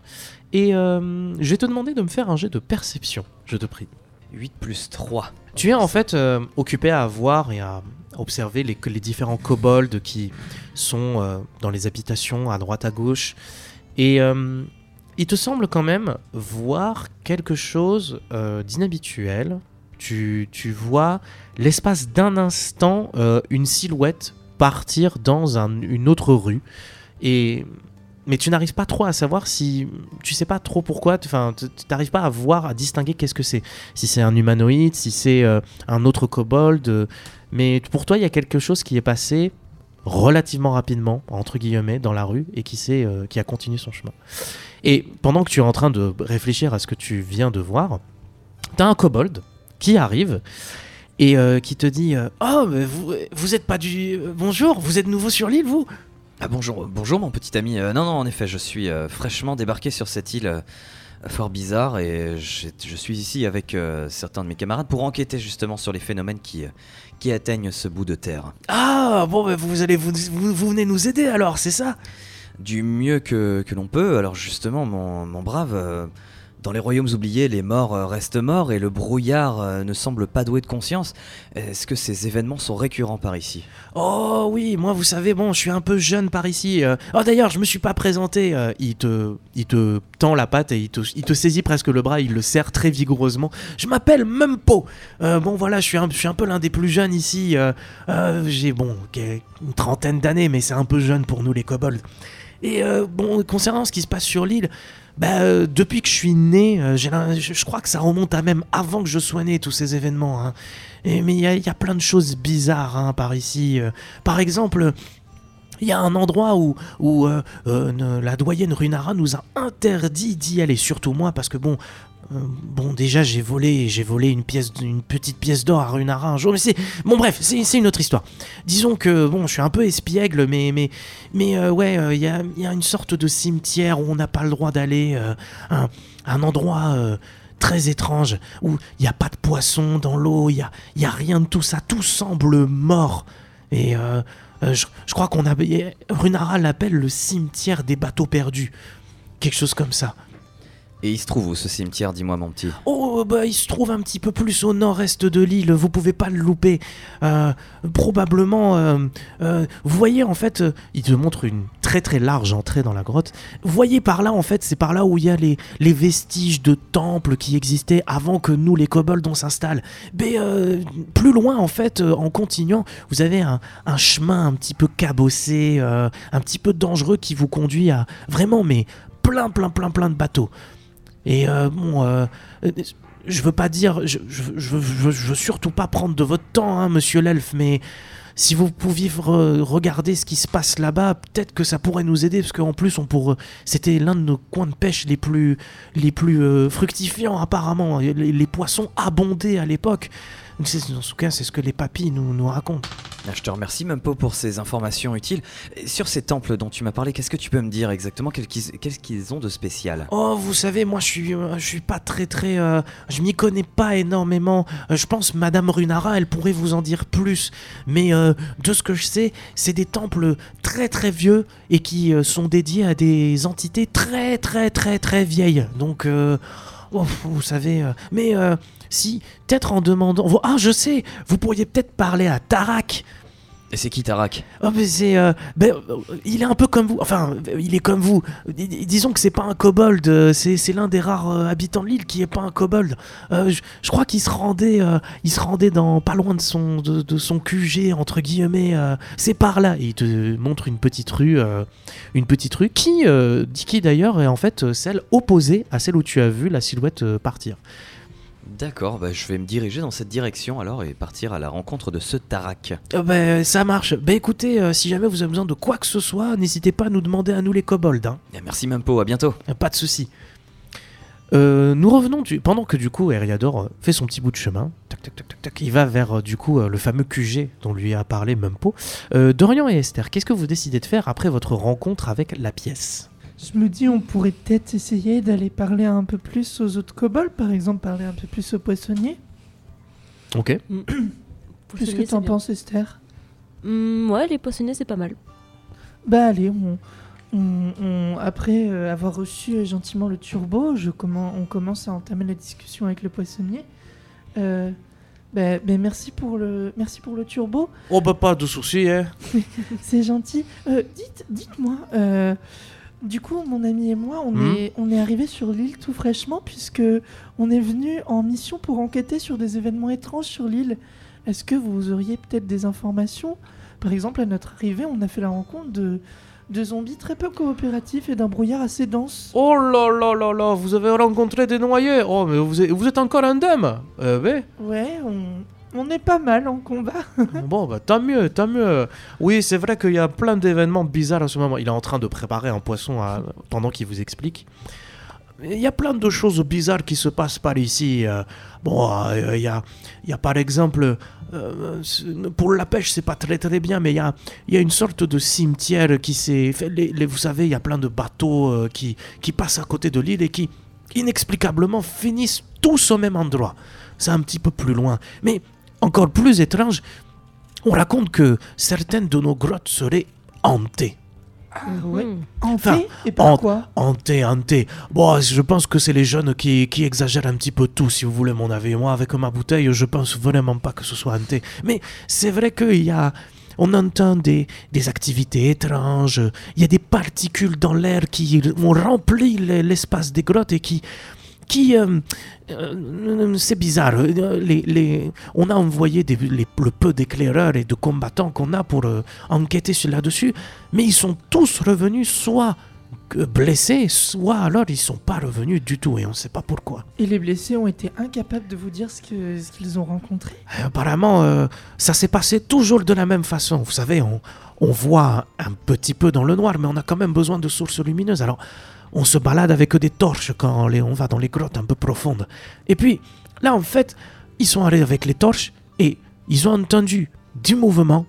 S1: et euh, je vais te demander de me faire un jet de perception, je te prie.
S3: 8 plus 3.
S1: Tu es en fait euh, occupé à voir et à observer les, les différents kobolds qui sont euh, dans les habitations à droite à gauche. Et euh, il te semble quand même voir quelque chose d'inhabituel. Tu, tu vois l'espace d'un instant une silhouette partir dans un- une autre rue. Et mais tu n'arrives pas trop à savoir si tu sais pas trop pourquoi. Enfin, tu n'arrives pas à voir, à distinguer qu'est-ce que c'est si c'est un humanoïde, si c'est euh, un autre kobold. euh, mais pour toi, il y a quelque chose qui est passé relativement rapidement, entre guillemets, dans la rue et qui, euh, qui a continué son chemin. Et pendant que tu es en train de réfléchir à ce que tu viens de voir, tu as un kobold qui arrive et qui te dit Oh, vous, vous êtes pas du. Bonjour, vous êtes nouveau sur l'île, vous?
S3: Ah bonjour, bonjour mon petit ami. Euh, non, non, en effet, je suis euh, fraîchement débarqué sur cette île euh, fort bizarre et je suis ici avec certains de mes camarades pour enquêter justement sur les phénomènes qui, qui atteignent ce bout de terre.
S1: Ah, bon, bah, vous, allez, vous, vous, vous venez nous aider alors, c'est ça?
S3: Du mieux que, que l'on peut, alors justement, mon, mon brave, dans les royaumes oubliés, les morts euh, restent morts et le brouillard euh, ne semble pas doué de conscience. Est-ce que ces événements sont récurrents par ici?
S1: Oh oui, moi vous savez, bon, je suis un peu jeune par ici. euh. Oh d'ailleurs, je me suis pas présenté. il, te, il te tend la patte et il te, il te saisit presque le bras, il le serre très vigoureusement. Je m'appelle Mumpo. Bon voilà, je suis, un, peu l'un des plus jeunes ici. J'ai bon, une trentaine d'années, mais c'est un peu jeune pour nous les kobolds. Et bon, concernant ce qui se passe sur l'île, bah, euh, depuis que je suis né, euh, je, crois que ça remonte à même avant que je sois né, tous ces événements. hein. Mais il y, a- plein de choses bizarres hein, par ici. euh. par exemple, il y a un endroit où, la doyenne Runara nous a interdit d'y aller, surtout moi, parce que bon. Euh, Bon, déjà j'ai volé, j'ai volé une pièce, une petite pièce d'or à Runara un jour, mais c'est bon. Bref, c'est une autre histoire. Disons que bon, je suis un peu espiègle, mais mais mais euh, ouais, euh, il y, a, y a une sorte de cimetière où on n'a pas le droit d'aller, un, endroit très étrange où il n'y a pas de poisson dans l'eau, il y a, y a rien de tout ça, tout semble mort. Et je, je crois qu'on a. Runara l'appelle le cimetière des bateaux perdus. Quelque chose comme ça.
S3: Et il se trouve où ce cimetière, dis-moi mon petit?
S1: Oh, bah, il se trouve un petit peu plus au nord-est de l'île, vous pouvez pas le louper. Euh, probablement, euh, euh, vous voyez en fait, euh, il te montre une très très large entrée dans la grotte. Vous voyez par là, en fait, c'est par là où il y a les, vestiges de temples qui existaient avant que nous, les kobolds, on s'installe. Mais euh, plus loin, en fait, euh, en continuant, vous avez un, un chemin un petit peu cabossé, euh, un petit peu dangereux qui vous conduit à vraiment, mais plein, plein, plein, plein de bateaux. Et euh, bon, euh, euh, je veux pas dire, je, veux surtout pas prendre de votre temps, hein, monsieur l'elfe, mais si vous pouviez re- regarder ce qui se passe là-bas, peut-être que ça pourrait nous aider, parce qu'en plus, pourrait, c'était l'un de nos coins de pêche les plus, les plus fructifiants apparemment. Les, poissons abondaient à l'époque. En tout cas, c'est ce que les papis nous racontent.
S3: Ah, Je te remercie Mumpo pour ces informations utiles. Sur ces temples dont tu m'as parlé, qu'est-ce que tu peux me dire exactement? Qu'est-ce qu'ils ont de spécial?
S1: Oh, vous savez, moi je suis, euh, suis pas très très, euh, je m'y connais pas énormément. Euh, je pense Madame Runara, elle pourrait vous en dire plus. Mais euh, de ce que je sais, c'est des temples très très vieux et qui sont dédiés à des entités très très très très vieilles. Donc, oh, vous savez, mais si peut-être en demandant, ah je sais, vous pourriez peut-être parler à Tarak.
S3: Et c'est qui Tarak?
S1: Oh mais c'est, euh, ben, euh, il est un peu comme vous. Enfin, euh, il est comme vous. Dis- dis- Disons que c'est pas un kobold. C'est, l'un des rares euh, habitants de l'île qui est pas un kobold. Euh, je, crois qu'il se rendait, il se rendait dans pas loin de son, de, de son QG entre guillemets. c'est par là. Et il te montre une petite rue, une petite rue qui, dit qui d'ailleurs est en fait celle opposée à celle où tu as vu la silhouette partir.
S3: D'accord, bah, je vais me diriger dans cette direction alors et partir à la rencontre de ce Tarak.
S1: Euh, ça marche. Ben écoutez, euh, si jamais vous avez besoin de quoi que ce soit, n'hésitez pas à nous demander à nous les kobolds. Hein.
S3: Bien, merci Mumpo, à bientôt.
S1: Euh, Pas de souci. Euh, nous revenons du... pendant que du coup Eriador euh, fait son petit bout de chemin. Tac, tac, tac, il va vers euh, du coup le fameux QG dont lui a parlé Mumpo. Dorian et Esther, qu'est-ce que vous décidez de faire après votre rencontre avec la pièce?
S2: Je me dis, on pourrait peut-être essayer d'aller parler un peu plus aux autres kobolds, par exemple, parler un peu plus aux poissonniers.
S1: Ok.
S2: Qu'est-ce que t'en penses, Esther?
S4: Hmm, Ouais, les poissonniers, c'est pas mal.
S2: Bah allez, on, on- on- après euh, avoir reçu euh, gentiment le turbo, je commen- on commence à entamer la discussion avec le poissonnier. Euh, bah, bah, merci pour le merci pour le turbo,
S1: Oh bah pas de souci, hein.
S2: c'est gentil. Euh, dites dites-moi, euh, du coup mon ami et moi on
S1: Mhm.
S2: est on est arrivé sur l'île tout fraîchement puisque on est venu en mission pour enquêter sur des événements étranges sur l'île. Est-ce que vous auriez peut-être des informations? Par exemple, à notre arrivée, on a fait la rencontre de de zombies très peu coopératifs et d'un brouillard assez dense.
S1: Oh là là là là, vous avez rencontré des noyés. Oh mais vous êtes, vous êtes encore indemne. Euh, ouais.
S2: Ouais, on, on est pas mal en combat.
S1: Bon, bah tant mieux, tant mieux. Oui, c'est vrai qu'il y a plein d'événements bizarres à ce moment. Il est en train de préparer un poisson pendant qu'il vous explique. Il y a plein de choses bizarres qui se passent par ici. euh. Bon, euh, il y, a, y a par exemple, euh, pour la pêche, c'est pas très très bien, mais il y a, y a une sorte de cimetière qui s'est fait. vous savez, il y a plein de bateaux qui, qui passent à côté de l'île et qui, inexplicablement, finissent tous au même endroit. C'est un petit peu plus loin. Mais encore plus étrange, on raconte que certaines de nos grottes seraient hantées.
S2: ouais.
S4: Hmm.
S2: Hanté
S1: Enfin,
S2: Et par
S1: en-
S2: quoi
S1: Hantées, hantées. Bon, je pense que c'est les jeunes qui, qui exagèrent un petit peu tout, si vous voulez mon avis. Moi, avec ma bouteille, je pense vraiment pas que ce soit hanté. Mais c'est vrai qu'il y a... On entend des, des activités étranges, il y a des particules dans l'air qui ont rempli le- l'espace des grottes et qui... qui euh, euh, c'est bizarre. Euh, Les, les, on a envoyé des- les- le peu d'éclaireurs et de combattants qu'on a pour euh, enquêter sur là-dessus, mais ils sont tous revenus soit blessés, soit alors ils sont pas revenus du tout et on sait pas pourquoi.
S2: Et les blessés ont été incapables de vous dire ce qu'ils ont rencontré?
S1: Et apparemment, euh, ça s'est passé toujours de la même façon. Vous savez, on, on voit un petit peu dans le noir, mais on a quand même besoin de sources lumineuses. Alors, on se balade avec des torches quand on va dans les grottes un peu profondes. Et puis, là, en fait, ils sont allés avec les torches et ils ont entendu du mouvement,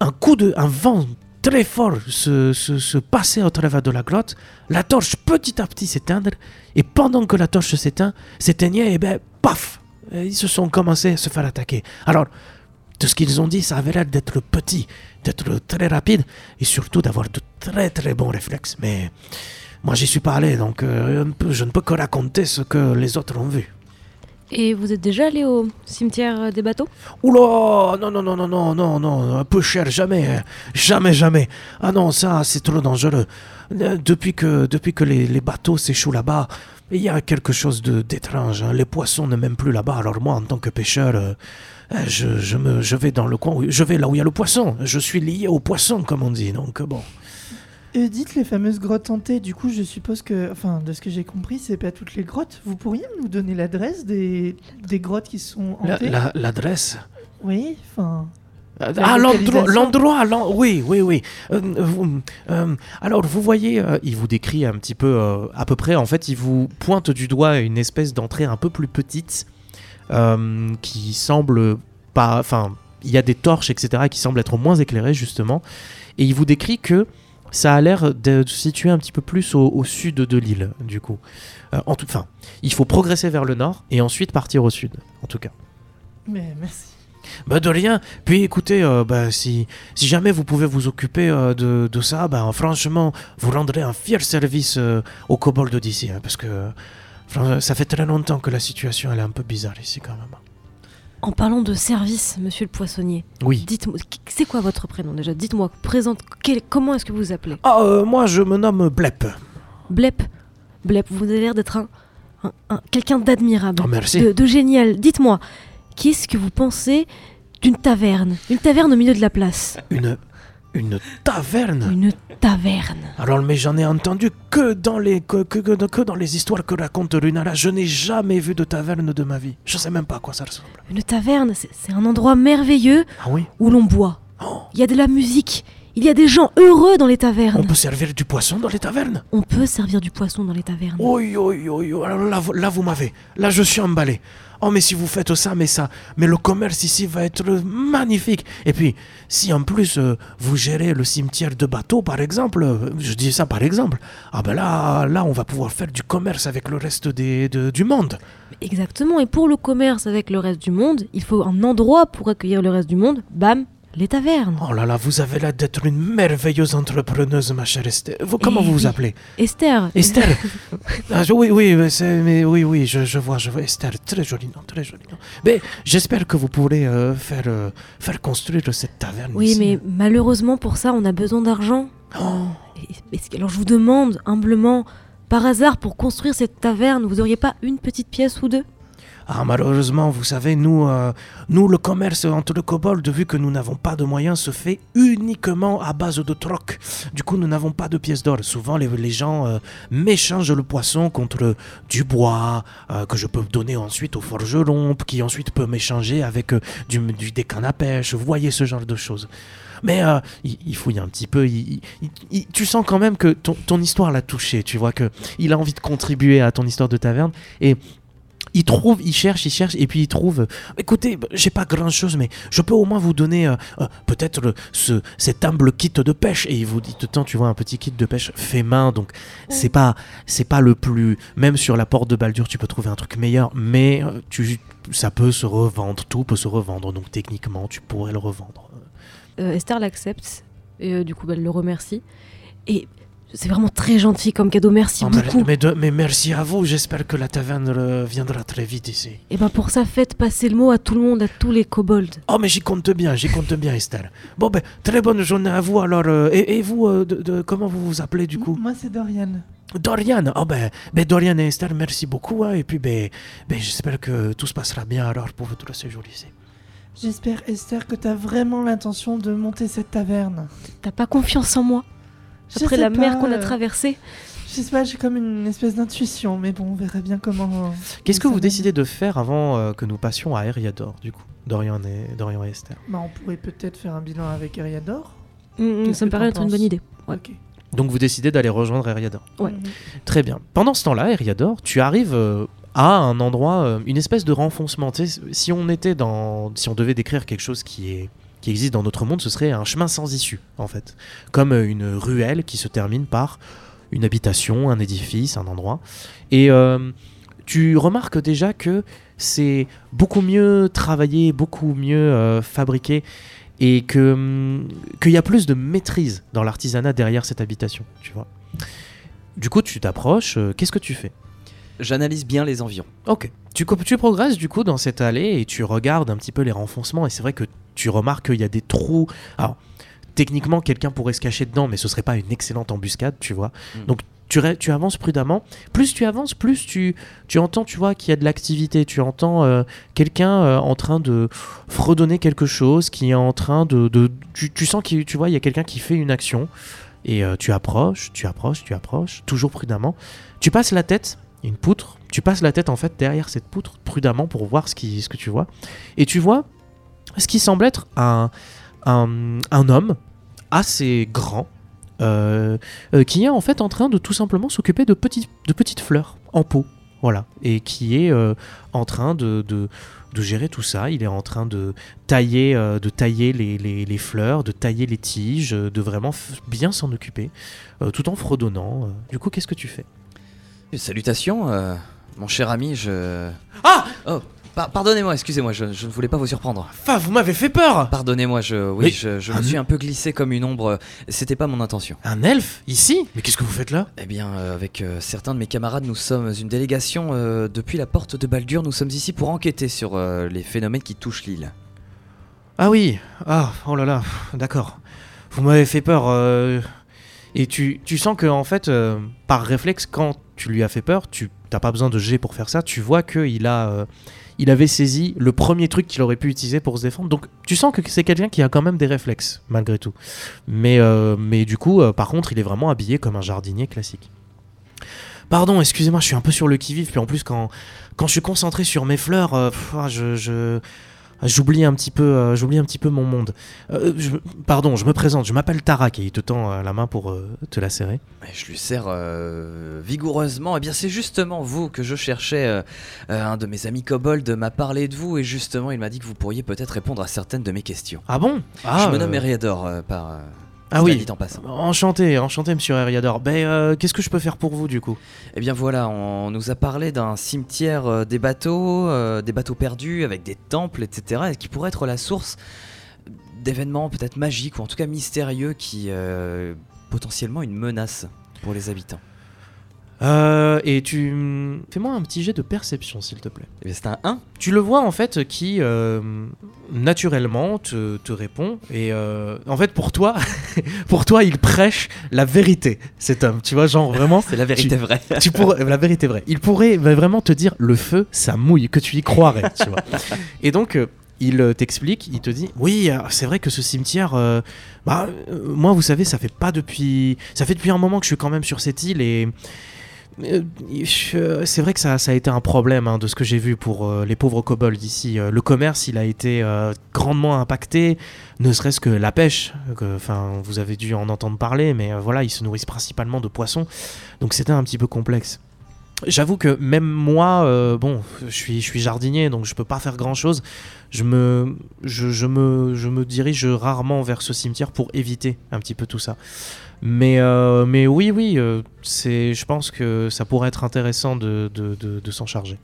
S1: un coup de, un vent très fort se, se, se passer au travers de la grotte, la torche petit à petit s'éteindre, et pendant que la torche s'éteint, s'éteignait, et ben, paf Ils se sont commencés à se faire attaquer. Alors, de ce qu'ils ont dit, ça avait l'air d'être petit, d'être très rapide, et surtout d'avoir de très très bons réflexes. Mais moi, j'y suis pas allé, donc euh, je ne peux que raconter ce que les autres ont vu.
S4: Et vous êtes déjà allé au cimetière des bateaux?
S1: Oula, non, non, non, non, non, non, non, un peu cher, jamais, hein. jamais, jamais. Ah non, ça, c'est trop dangereux. Euh, Depuis que, depuis que les, les bateaux s'échouent là-bas, il y a quelque chose de- d'étrange. hein. Les poissons ne m'aiment plus là-bas, alors moi, en tant que pêcheur, euh, je, je, me, je vais dans le coin, où- je vais là où il y a le poisson. Je suis lié au poisson, comme on dit, donc bon.
S2: Dites les fameuses grottes hantées, du coup je suppose que, enfin de ce que j'ai compris, c'est pas toutes les grottes. Vous pourriez nous donner l'adresse des, des grottes qui sont hantées
S1: la- L'adresse
S2: Oui, enfin...
S1: Euh,
S2: La
S1: Ah, l'endroit, oui, oui, oui. Euh, euh, alors, vous voyez, euh, il vous décrit un petit peu, à peu près, en fait, il vous pointe du doigt une espèce d'entrée un peu plus petite, qui semble pas, enfin, il y a des torches, etc., qui semblent être moins éclairées, justement. Et il vous décrit que ça a l'air de se situer un petit peu plus au, au sud de l'île, du coup. Euh, en tout, enfin, il faut progresser vers le nord et ensuite partir au sud, en tout cas.
S2: Mais merci.
S1: Bah de rien. Puis écoutez, euh, bah, si, si jamais vous pouvez vous occuper euh, de, de ça, bah, franchement, vous rendrez un fier service euh, aux kobolds d'ici. hein, parce que ça fait très longtemps que la situation elle est un peu bizarre ici quand même.
S4: En parlant de service, monsieur le poissonnier,
S1: Oui.
S4: dites-moi, c'est quoi votre prénom déjà? Dites-moi, présente, quel- comment est-ce que vous vous appelez?
S1: Ah, euh, moi je me nomme Blep.
S4: Blep Blep, vous avez l'air d'être un, un- un- quelqu'un d'admirable,
S1: Oh, merci.
S4: de, de génial. Dites-moi, qu'est-ce que vous pensez d'une taverne? Une taverne au milieu de la place.
S1: Une, une taverne.
S4: Une taverne.
S1: Alors, mais j'en ai entendu que dans les que, que, que- que dans les histoires que raconte Runara. Je n'ai jamais vu de taverne de ma vie. Je sais même pas à quoi ça ressemble.
S4: Une taverne, c'est un endroit merveilleux
S1: Ah oui.
S4: où l'on boit.
S1: Oh,
S4: Il y a de la musique. Il y a des gens heureux dans les
S1: on
S4: tavernes.
S1: peut servir du poisson dans les tavernes?
S4: On peut servir du poisson dans les tavernes.
S1: Oui, oui, oui. Alors là, là, vous m'avez. Là, je suis emballé. Oh, mais si vous faites ça, mais ça. Mais le commerce ici va être magnifique. Et puis, si en plus euh, vous gérez le cimetière de bateaux, par exemple, euh, je dis ça par exemple, ah ben là, là, on va pouvoir faire du commerce avec le reste du monde.
S4: Exactement. Et pour le commerce avec le reste du monde, il faut un endroit pour accueillir le reste du monde. Bam, les tavernes.
S1: Oh là là, vous avez l'air d'être une merveilleuse entrepreneuse, ma chère Esther. Vous, comment vous vous appelez
S4: Esther.
S1: Esther Ah, je- Oui, oui, mais, c'est- mais oui, oui, je, je vois, je vois. Esther, très joli nom, très joli nom. Mais j'espère que vous pourrez euh, faire, euh, faire construire cette taverne
S4: Oui,
S1: ici.
S4: mais malheureusement pour ça, on a besoin d'argent.
S1: Oh,
S4: Et- est-ce que- Alors je vous demande humblement, par hasard, pour construire cette taverne, vous auriez pas une petite pièce ou deux?
S1: Ah, malheureusement, vous savez, nous, euh, nous, le commerce entre le kobold, vu que nous n'avons pas de moyens, se fait uniquement à base de troc. Du coup, nous n'avons pas de pièces d'or. Souvent, les, gens euh, m'échangent le poisson contre du bois euh, que je peux donner ensuite au forgeron, qui ensuite peut m'échanger avec du, du- des cannes à pêche. Vous voyez ce genre de choses. Mais il, il fouille un petit peu. tu sens quand même que ton, ton histoire l'a touché. Tu vois que il a envie de contribuer à ton histoire de taverne et il trouve, il cherche, il cherche, et puis il trouve. euh, Écoutez, bah, j'ai pas grand chose, mais je peux au moins vous donner euh, euh, peut-être ce, cet humble kit de pêche. Et il vous dit, temps, tu vois, un petit kit de pêche fait main, donc c'est pas, c'est pas le plus. Même sur la porte de Baldur, tu peux trouver un truc meilleur, mais tu, ça peut se revendre, tout peut se revendre, donc techniquement, tu pourrais le revendre.
S4: Euh, Esther l'accepte, et du coup, bah, elle le remercie. Et c'est vraiment très gentil comme cadeau, merci
S1: Oh, mais,
S4: beaucoup.
S1: mais de- mais merci à vous, j'espère que la taverne euh, viendra très vite ici.
S4: Et ben pour ça, faites passer le mot à tout le monde, à tous les kobolds.
S1: Oh, mais j'y compte bien, j'y compte bien, Esther. Bon, ben, très bonne journée à vous, alors. euh, et, et vous, euh, de, de- comment vous vous appelez, du coup?
S2: Moi, c'est Dorian.
S1: Dorian. Oh, ben, ben, Dorian et Esther, merci beaucoup. hein, et puis, ben, ben, j'espère que tout se passera bien, alors, pour votre séjour ici.
S2: J'espère, Esther, que t'as vraiment l'intention de monter cette taverne.
S4: T'as pas confiance en moi?
S2: Je
S4: Après la mer qu'on a
S2: euh,
S4: traversée
S2: Je sais pas, j'ai comme une espèce d'intuition, mais bon, on verra bien comment. euh,
S1: Qu'est-ce que vous décidez de faire avant euh, que nous passions à Eriador, du coup Dorian et, Dorian et Esther?
S2: Bah, on pourrait peut-être faire un bilan avec Eriador.
S4: Mm, mm, Ça me paraît être une bonne idée. Ouais.
S1: Donc, vous décidez d'aller rejoindre Eriador.
S4: Ouais.
S2: Mhm.
S1: Très bien. Pendant ce temps-là, Eriador, tu arrives euh, à un endroit, euh, une espèce de renfoncement. Tu sais, si on était dans, si on devait décrire quelque chose qui est qui existe dans notre monde, ce serait un chemin sans issue, en fait, comme euh, une ruelle qui se termine par une habitation, un édifice, un endroit. Et euh, tu remarques déjà que c'est beaucoup mieux travaillé, beaucoup mieux euh, fabriqué, et que hum, qu'il y a plus de maîtrise dans l'artisanat derrière cette habitation, tu vois. Du coup, tu t'approches. Qu'est-ce que tu fais?
S3: J'analyse bien les environs.
S1: Ok. Tu, progresses du coup dans cette allée et tu regardes un petit peu les renfoncements. Et c'est vrai que tu remarques qu'il y a des trous. Alors, techniquement, quelqu'un pourrait se cacher dedans, mais ce serait pas une excellente embuscade, tu vois.
S3: Mm.
S1: Donc, tu, avances prudemment. Plus tu avances, plus tu, tu entends, tu vois, qu'il y a de l'activité. Tu entends euh, quelqu'un euh, en train de fredonner quelque chose, qui est en train de. de- tu, tu sens qu'il tu vois, il y a quelqu'un qui fait une action. Et euh, tu approches, tu approches, tu approches, toujours prudemment. Tu passes la tête, une poutre. Tu passes la tête en fait derrière cette poutre prudemment pour voir ce, qui, ce que tu vois. Et tu vois ce qui semble être un, un, homme assez grand euh, euh, qui est en fait en train de tout simplement s'occuper de, de petites fleurs en pot. voilà, et qui est euh, en train de, de, gérer tout ça. Il est en train de tailler, de tailler les, les- fleurs, de tailler les tiges, de vraiment bien s'en occuper, tout en fredonnant. Du coup, qu'est-ce que tu fais?
S3: Salutations, euh, mon cher ami, je...
S1: Ah
S3: Oh, par- pardonnez-moi, excusez-moi, je, je ne voulais pas vous surprendre.
S1: Enfin, vous m'avez fait peur
S3: Pardonnez-moi, je, oui,
S1: Mais-
S3: je, je me suis un peu glissé comme une ombre. C'était pas mon intention.
S1: Un elfe Ici? Mais qu'est-ce que vous faites là?
S3: Eh bien, euh, avec euh, certains de mes camarades, nous sommes une délégation euh, depuis la porte de Baldur. Nous sommes ici pour enquêter sur euh, les phénomènes qui touchent l'île.
S1: Ah oui Ah, oh là là, pff, d'accord. Vous m'avez fait peur. euh, Et tu, tu sens que, en fait, euh, par réflexe, quand tu lui as fait peur, tu t'as pas besoin de G pour faire ça, tu vois qu'il a. euh, Il avait saisi le premier truc qu'il aurait pu utiliser pour se défendre. Donc tu sens que c'est quelqu'un qui a quand même des réflexes, malgré tout. Mais, euh, du coup, euh, par contre, il est vraiment habillé comme un jardinier classique. Pardon, excusez-moi, je suis un peu sur le qui-vive. Puis en plus, quand, quand je suis concentré sur mes fleurs, ah, je- j'oublie un petit peu, euh, j'oublie un petit peu mon monde. Euh, je- pardon, je me présente. Je m'appelle Tarak et il te tend euh, la main pour te la serrer.
S3: Je lui sers euh, vigoureusement. Eh bien, c'est justement vous que je cherchais. un de mes amis kobold m'a parlé de vous et justement, il m'a dit que vous pourriez peut-être répondre à certaines de mes questions.
S1: Ah bon? Ah,
S3: je me
S1: euh,
S3: nomme Eriador par.
S1: Ah oui.
S3: dit en passant.
S1: Enchanté, enchanté, Monsieur Eriador. Ben, euh, qu'est-ce que je peux faire pour vous du coup?
S3: Eh bien voilà, on nous a parlé d'un cimetière euh, des bateaux, euh, des bateaux perdus avec des temples, etc. Et qui pourrait être la source d'événements peut-être magiques ou en tout cas mystérieux qui potentiellement une menace pour les habitants.
S1: Euh, Et tu fais-moi un petit jet de perception, s'il te plaît.
S3: Eh c'est un 1
S1: Tu le vois en fait qui euh, naturellement te, te répond et euh, en fait pour toi, pour toi il prêche la vérité cet homme. Tu vois genre vraiment.
S3: C'est la vérité vraie.
S1: tu pourrais, la vérité vraie. Il pourrait vraiment te dire le feu, ça mouille, que tu y croirais, tu vois. Et donc, il t'explique, il te dit, oui, c'est vrai que ce cimetière, euh, bah, euh, moi, vous savez, ça fait pas depuis, ça fait depuis un moment que je suis quand même sur cette île et c'est vrai que ça, a été un problème hein, de ce que j'ai vu pour euh, les pauvres kobolds ici. Euh, le commerce, il a été euh, grandement impacté, ne serait-ce que la pêche. Enfin, vous avez dû en entendre parler, mais euh, voilà, ils se nourrissent principalement de poissons. Donc c'était un petit peu complexe. J'avoue que même moi, euh, bon, je suis, je suis jardinier, donc je peux pas faire grand chose. Je me, je, me, je me dirige rarement vers ce cimetière pour éviter un petit peu tout ça. Mais, euh, mais oui, oui, euh, c'est, je pense que ça pourrait être intéressant de, de- de s'en charger.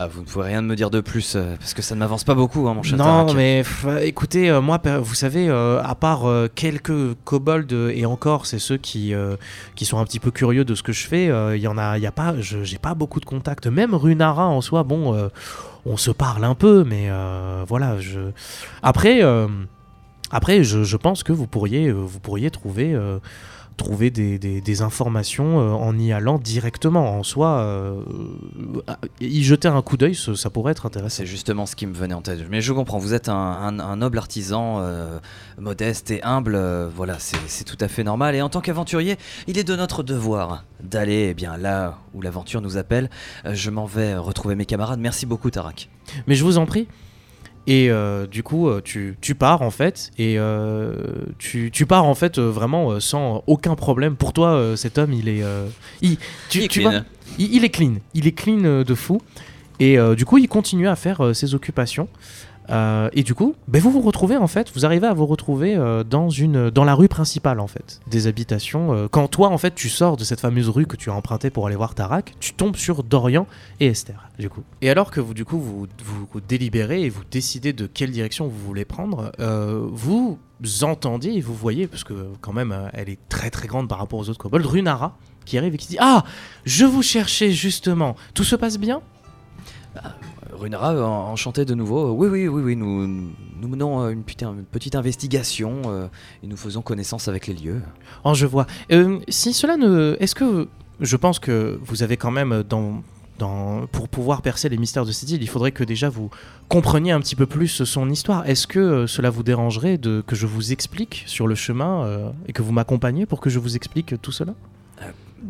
S3: Ah, vous ne pouvez rien me dire de plus euh, parce que ça ne m'avance pas beaucoup, hein, mon chat.
S1: Non, mais pff, écoutez, euh, moi, vous savez, euh, à part euh, quelques kobolds euh, et encore, c'est ceux qui, euh, qui sont un petit peu curieux de ce que je fais. euh, Il y en a, y a pas, j'ai pas beaucoup de contacts. Même Runara en soi, bon, euh, on se parle un peu, mais euh, voilà. Je... Après, euh, après, je, je pense que vous pourriez, euh, vous pourriez trouver. Trouver des, des- des informations euh, en y allant directement en soi euh, y jeter un coup d'œil ça, ça pourrait être intéressant
S3: C'est justement ce qui me venait en tête. Mais je comprends, vous êtes un, un- un noble artisan, euh, modeste et humble, voilà, c'est tout à fait normal. Et en tant qu'aventurier, il est de notre devoir d'aller eh bien là où l'aventure nous appelle. Je m'en vais retrouver mes camarades. Merci beaucoup, Tarak.
S1: Mais je vous en prie. Et euh, du coup, euh, tu, tu pars en fait, et euh, tu, tu pars en fait vraiment sans aucun problème. Pour toi, cet homme, il est, il, tu,
S3: Il est
S1: tu
S3: clean.
S1: vois, il, il est clean, il est clean de fou. Et du coup, il continue à faire ses occupations. Euh, et du coup, ben, vous vous retrouvez en fait, vous arrivez à vous retrouver euh, dans une, dans la rue principale en fait, des habitations. Euh, quand toi en fait, tu sors de cette fameuse rue que tu as empruntée pour aller voir Tarak, tu tombes sur Dorian et Esther du coup. Et alors que vous du coup vous, vous, délibérez et vous décidez de quelle direction vous voulez prendre, vous entendiez et vous voyez, parce que quand même elle est très très grande par rapport aux autres kobolds, Runara qui arrive et qui dit Ah, je vous cherchais justement. Tout se passe bien?
S3: Euh, en- enchanté de nouveau. Euh, Oui, oui, oui, oui, nous, menons euh, une, petite investigation euh, et nous faisons connaissance avec les lieux.
S1: Oh, je vois. Euh, si cela ne. Est-ce que. Je pense que vous avez quand même dans. Pour pouvoir percer les mystères de cette île, il faudrait que déjà vous compreniez un petit peu plus son histoire. Est-ce que euh, cela vous dérangerait de, que je vous explique sur le chemin euh, et que vous m'accompagniez pour que je vous explique tout cela?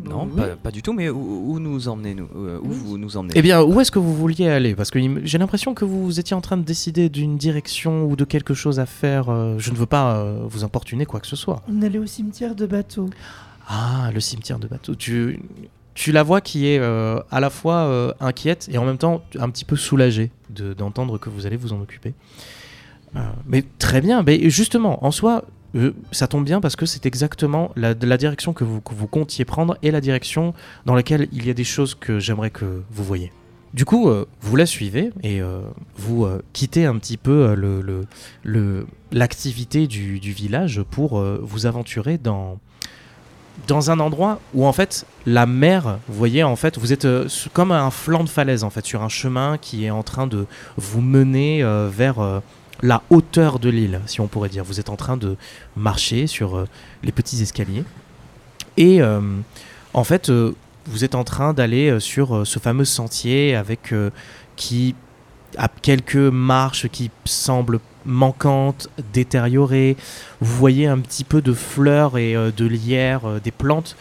S3: Non,
S2: Oui.
S3: pas, pas du tout, mais où, où nous emmenez-nous euh, Où
S2: Oui.
S3: vous nous emmenez
S1: Eh bien, où est-ce que vous vouliez aller? Parce que j'ai l'impression que vous étiez en train de décider d'une direction ou de quelque chose à faire. euh, je ne veux pas euh, vous importuner quoi que ce soit.
S2: On allait au cimetière de bateau.
S1: Ah, le cimetière de bateau. Tu, tu la vois qui est euh, à la fois euh, inquiète et en même temps un petit peu soulagée de- d'entendre que vous allez vous en occuper. Euh, mais très bien, mais justement, en soi, euh, ça tombe bien parce que c'est exactement la, direction que vous, vous comptiez prendre et la direction dans laquelle il y a des choses que j'aimerais que vous voyez. Du coup, euh, vous la suivez et euh, vous quittez un petit peu l'activité du, village pour vous aventurer dans, dans un endroit où en fait la mer, vous voyez en fait, vous êtes euh, comme un flanc de falaise en fait, sur un chemin qui est en train de vous mener vers la hauteur de l'île, si on pourrait dire. Vous êtes en train de marcher sur euh, les petits escaliers et euh, en fait euh, vous êtes en train d'aller sur ce fameux sentier avec qui a quelques marches qui semblent manquantes, détériorées. Vous voyez un petit peu de fleurs et de lierre, des plantes.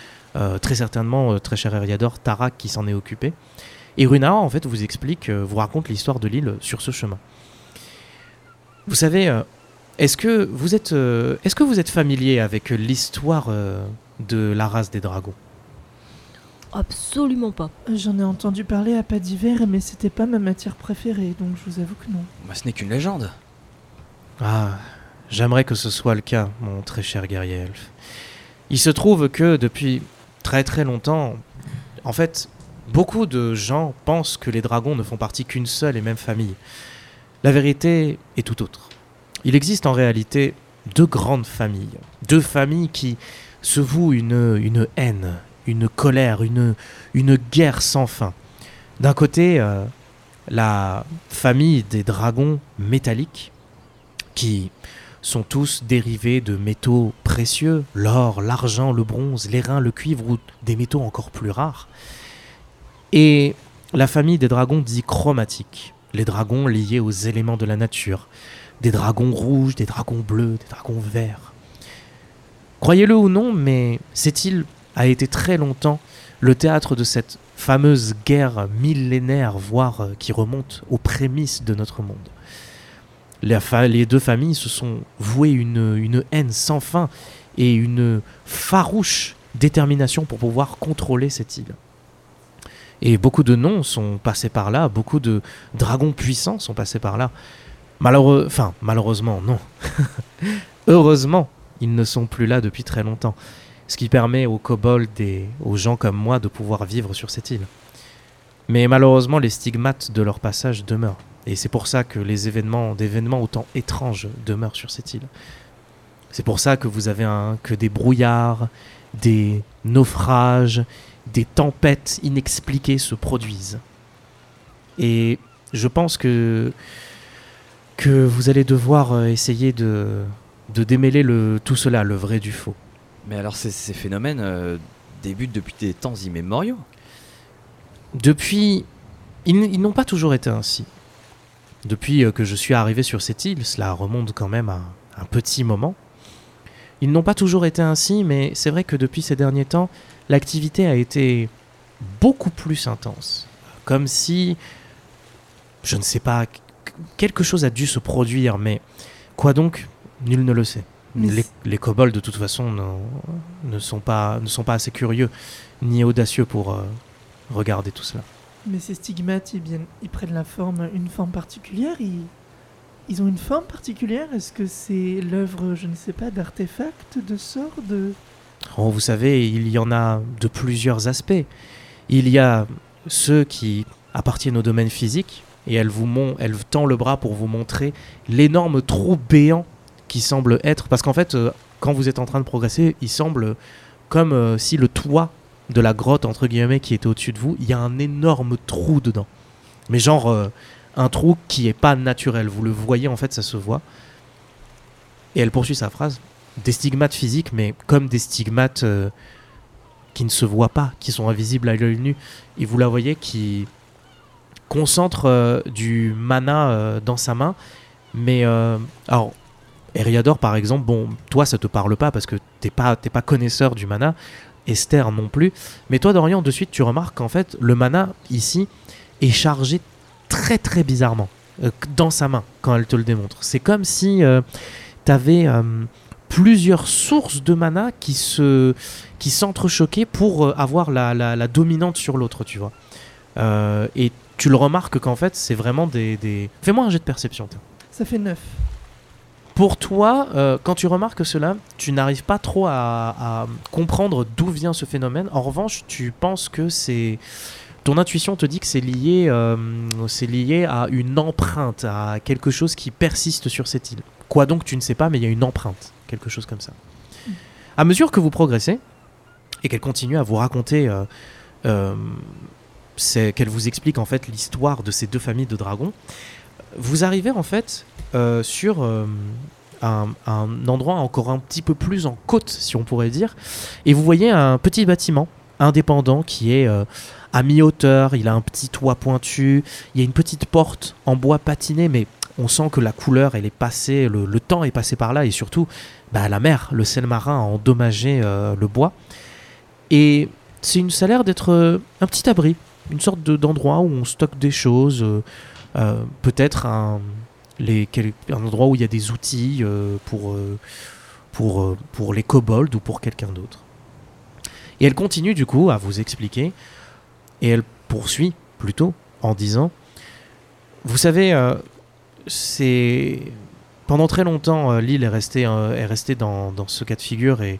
S1: Très certainement, très cher Eriador, Tarak qui s'en est occupé. Et Runa, en fait, vous explique, vous raconte l'histoire de l'île sur ce chemin. Vous savez, euh, est-ce que vous êtes, euh, est-ce que vous êtes familier avec l'histoire euh, de la race des dragons?
S4: Absolument pas.
S2: J'en ai entendu parler à pas d'hiver, mais c'était pas ma matière préférée, donc je vous avoue que non.
S3: Bah, ce n'est qu'une légende.
S1: Ah, j'aimerais que ce soit le cas, mon très cher guerrier elfe. Il se trouve que depuis très très longtemps, en fait, beaucoup de gens pensent que les dragons ne font partie qu'une seule et même famille. La vérité est tout autre. Il existe en réalité deux grandes familles, deux familles qui se vouent une, haine, une colère, une, une guerre sans fin. D'un côté, euh, la famille des dragons métalliques, qui sont tous dérivés de métaux précieux, l'or, l'argent, le bronze, l'airain, le cuivre ou des métaux encore plus rares. Et la famille des dragons dits chromatiques, les dragons liés aux éléments de la nature, des dragons rouges, des dragons bleus, des dragons verts. Croyez-le ou non, mais cette île a été très longtemps le théâtre de cette fameuse guerre millénaire, voire euh, qui remonte aux prémices de notre monde. Les deux familles se sont vouées une haine sans fin et une farouche détermination pour pouvoir contrôler cette île. Et beaucoup de noms sont passés par là, beaucoup de dragons puissants sont passés par là. Malheureux, malheureusement, non. Heureusement, ils ne sont plus là depuis très longtemps. Ce qui permet aux kobolds et aux gens comme moi de pouvoir vivre sur cette île. Mais malheureusement, les stigmates de leur passage demeurent. Et c'est pour ça que les événements, d'événements autant étranges demeurent sur cette île. C'est pour ça que vous avez un, que des brouillards, des naufrages, des tempêtes inexpliquées se produisent. Et je pense que que vous allez devoir euh, essayer de de démêler le tout cela, le vrai du faux.
S3: Mais alors ces, ces phénomènes euh, débutent depuis des temps immémoriaux.
S1: Depuis, ils n'ont pas toujours été ainsi. Depuis euh, que je suis arrivé sur cette île, cela remonte quand même à un petit moment. Ils n'ont pas toujours été ainsi, mais c'est vrai que depuis ces derniers temps, l'activité a été beaucoup plus intense. Comme si, je ne sais pas, qu- quelque chose a dû se produire, mais quoi donc? Nul ne le sait. Les, kobolds, de toute façon, ne sont, pas, ne sont pas assez curieux ni audacieux pour euh, regarder tout cela.
S2: Mais ces stigmates, ils, prennent la forme, une forme particulière ils, ils ont une forme particulière? Est-ce que c'est l'œuvre, je ne sais pas, d'artefacts, de sorts de...
S1: Oh, vous savez, il y en a de plusieurs aspects. Il y a ceux qui appartiennent au domaine physique, et elle vous elle tend le bras pour vous montrer l'énorme trou béant qui semble être. Parce qu'en fait, euh, quand vous êtes en train de progresser, il semble comme euh, si le toit de la grotte, entre guillemets, qui était au-dessus de vous, il y a un énorme trou dedans. Mais genre, euh, un trou qui est pas naturel. Vous le voyez, en fait, ça se voit. Et elle poursuit sa phrase des stigmates physiques, mais comme des stigmates euh, qui ne se voient pas, qui sont invisibles à l'œil nu. Et vous la voyez qui concentre euh, du mana euh, dans sa main. Mais alors, Eriador par exemple, bon, toi ça te parle pas parce que t'es pas, t'es pas connaisseur du mana. Esther non plus. Mais toi, Dorian, de suite, tu remarques qu'en fait, le mana ici est chargé très très bizarrement euh, dans sa main quand elle te le démontre. C'est comme si tu avais plusieurs sources de mana qui se qui s'entrechoquaient pour euh, avoir la, la- la dominante sur l'autre, tu vois. Euh, et tu le remarques qu'en fait, c'est vraiment des, des- Fais-moi un jet de perception.
S2: Ça fait 9.
S1: Pour toi, euh, quand tu remarques cela, tu n'arrives pas trop à, à comprendre d'où vient ce phénomène. En revanche, tu penses que c'est ton intuition te dit que c'est lié, euh, c'est lié à une empreinte, à quelque chose qui persiste sur cette île. Quoi donc, tu ne sais pas, mais il y a une empreinte, quelque chose comme ça. À mesure que vous progressez et qu'elle continue à vous raconter, euh, euh, c'est- qu'elle vous explique en fait l'histoire de ces deux familles de dragons, vous arrivez en fait sur un, endroit encore un petit peu plus en côte, si on pourrait dire, et vous voyez un petit bâtiment indépendant qui est à mi-hauteur, il a un petit toit pointu, il y a une petite porte en bois patiné, mais on sent que la couleur, elle est passée, le, temps est passé par là, et surtout, bah, la mer, le sel marin a endommagé euh, le bois. Et c'est une, ça a l'air d'être euh, un petit abri, une sorte de- d'endroit où on stocke des choses, euh, peut-être un, les, un endroit où il y a des outils pour, pour, pour les kobolds ou pour quelqu'un d'autre. Et elle continue du coup à vous expliquer, et elle poursuit plutôt en disant, vous savez, euh, c'est pendant très longtemps euh, l'île est restée, euh, est restée dans, dans ce cas de figure et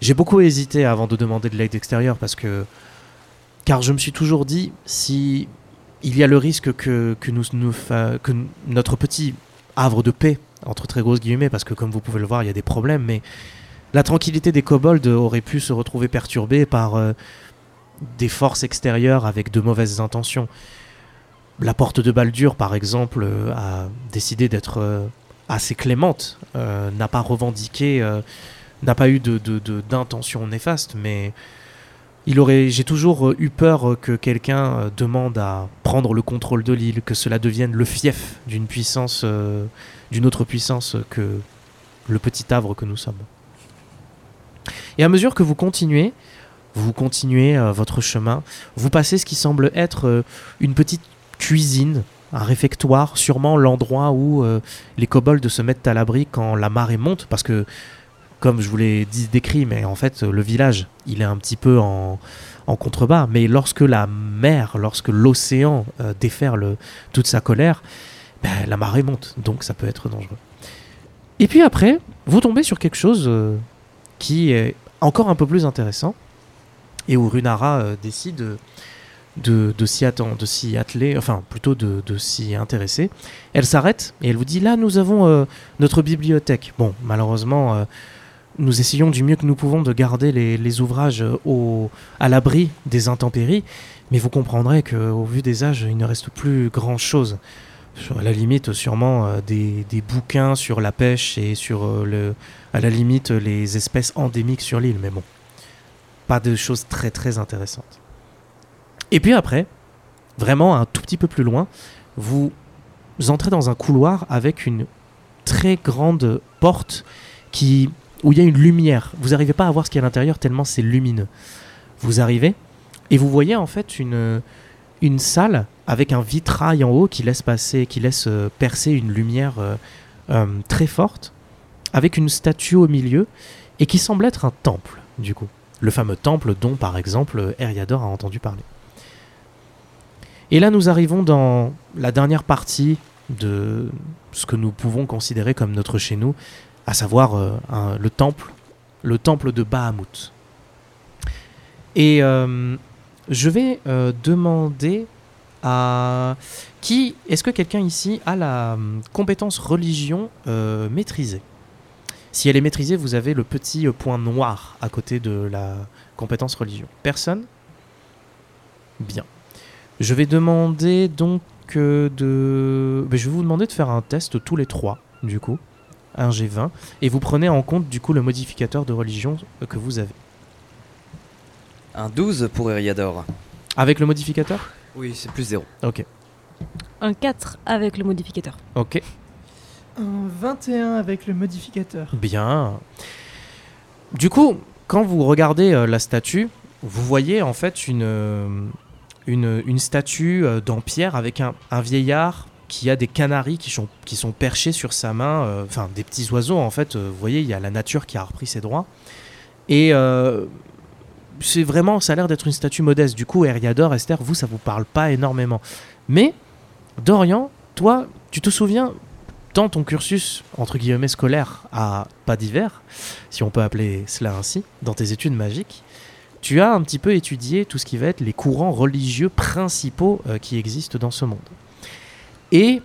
S1: j'ai beaucoup hésité avant de demander de l'aide extérieure parce que car je me suis toujours dit si il y a le risque que, que, nous, que notre petit havre de paix, entre très grosses guillemets, parce que comme vous pouvez le voir, il y a des problèmes, mais la tranquillité des kobolds aurait pu se retrouver perturbée par euh, des forces extérieures avec de mauvaises intentions. La porte de Baldur, par exemple, euh, a décidé d'être euh, assez clémente, euh, n'a pas revendiqué, n'a pas eu de, de- d'intention néfaste, mais j'ai toujours eu peur que quelqu'un demande à prendre le contrôle de l'île, que cela devienne le fief d'une puissance, d'une autre puissance que le petit havre que nous sommes. Et à mesure que vous continuez, vous continuez euh, votre chemin, vous passez ce qui semble être euh, une petite cuisine, un réfectoire, sûrement l'endroit où euh, les kobolds se mettent à l'abri quand la marée monte, parce que comme je vous l'ai décrit, mais en fait le village, il est un petit peu en, contrebas. Mais lorsque la mer, lorsque l'océan déferle toute sa colère, ben, la marée monte, donc ça peut être dangereux. Et puis après, vous tombez sur quelque chose qui est encore un peu plus intéressant, et où Runara euh, décide de, de s'y atteler, enfin plutôt de, s'y intéresser. Elle s'arrête et elle vous dit là nous avons euh, notre bibliothèque. Bon, malheureusement, euh, nous essayons du mieux que nous pouvons de garder les, ouvrages à l'abri des intempéries, mais vous comprendrez qu'au vu des âges, il ne reste plus grand-chose. À la limite, sûrement des, des bouquins sur la pêche et sur, le, à la limite, les espèces endémiques sur l'île, mais bon, pas de choses très très intéressantes. Et puis après, vraiment un tout petit peu plus loin, vous entrez dans un couloir avec une très grande porte qui où il y a une lumière. Vous n'arrivez pas à voir ce qu'il y a à l'intérieur tellement c'est lumineux. Vous arrivez et vous voyez en fait une, une salle avec un vitrail en haut qui laisse passer, qui laisse euh, percer une lumière euh, euh, très forte, avec une statue au milieu et qui semble être un temple du coup. Le fameux temple dont par exemple Eriador a entendu parler. Et là nous arrivons dans la dernière partie de ce que nous pouvons considérer comme notre chez nous, à savoir euh, le temple, le temple de Bahamut. Et euh, je vais euh, demander à qui est-ce que quelqu'un ici a la compétence religion maîtrisée? Si elle est maîtrisée, vous avez le petit euh, point noir à côté de la compétence religion. Personne? Bien. Je vais demander donc euh, de. je vais vous demander de faire un test tous les trois, du coup. Un G20. Et vous prenez en compte, du coup, le modificateur de religion euh, que vous avez.
S3: Un 12 pour Eriador.
S1: Avec le modificateur?
S3: Oui, c'est plus 0.
S1: Ok.
S4: Un 4 avec le modificateur.
S1: Ok.
S2: Un 21 avec le modificateur.
S1: Bien. Du coup, quand vous regardez euh, la statue, vous voyez en fait une, euh, une, statue euh, dans pierre avec un, un vieillard qu'il y a des canaris qui sont, qui sont perchés sur sa main, euh, enfin des petits oiseaux en fait. vous voyez, il y a la nature qui a repris ses droits. Et c'est vraiment, ça a l'air d'être une statue modeste. Du coup, Eriador, Esther, vous, ça vous parle pas énormément. Mais Dorian, toi, tu te souviens, dans ton cursus, entre guillemets, scolaire à pas d'hiver, si on peut appeler cela ainsi, dans tes études magiques, tu as un petit peu étudié tout ce qui va être les courants religieux principaux euh, qui existent dans ce monde. Et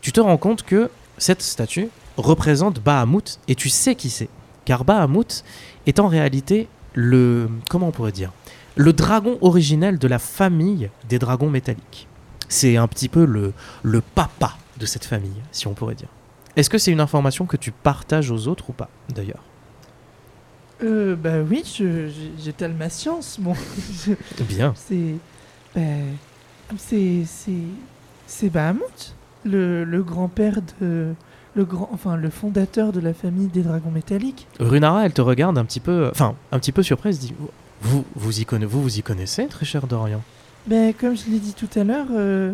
S1: tu te rends compte que cette statue représente Bahamut, et tu sais qui c'est. Car Bahamut est en réalité le... comment on pourrait dire Le dragon originel de la famille des dragons métalliques. C'est un petit peu le, le papa de cette famille, si on pourrait dire. Est-ce que c'est une information que tu partages aux autres ou pas, d'ailleurs?
S2: Euh, bah oui, j'étale ma science, bon. Je-
S1: Bien.
S2: c'est. bah, c'est. C'est. Bahamut, le, le grand-père de. Le grand, enfin, le fondateur de la famille des dragons métalliques.
S1: Runara, elle te regarde un petit peu, enfin, un petit peu surprise, dit vous, vous y connaissez, vous, vous y connaissez, très cher Dorian?
S2: Ben, comme je l'ai dit tout à l'heure, euh,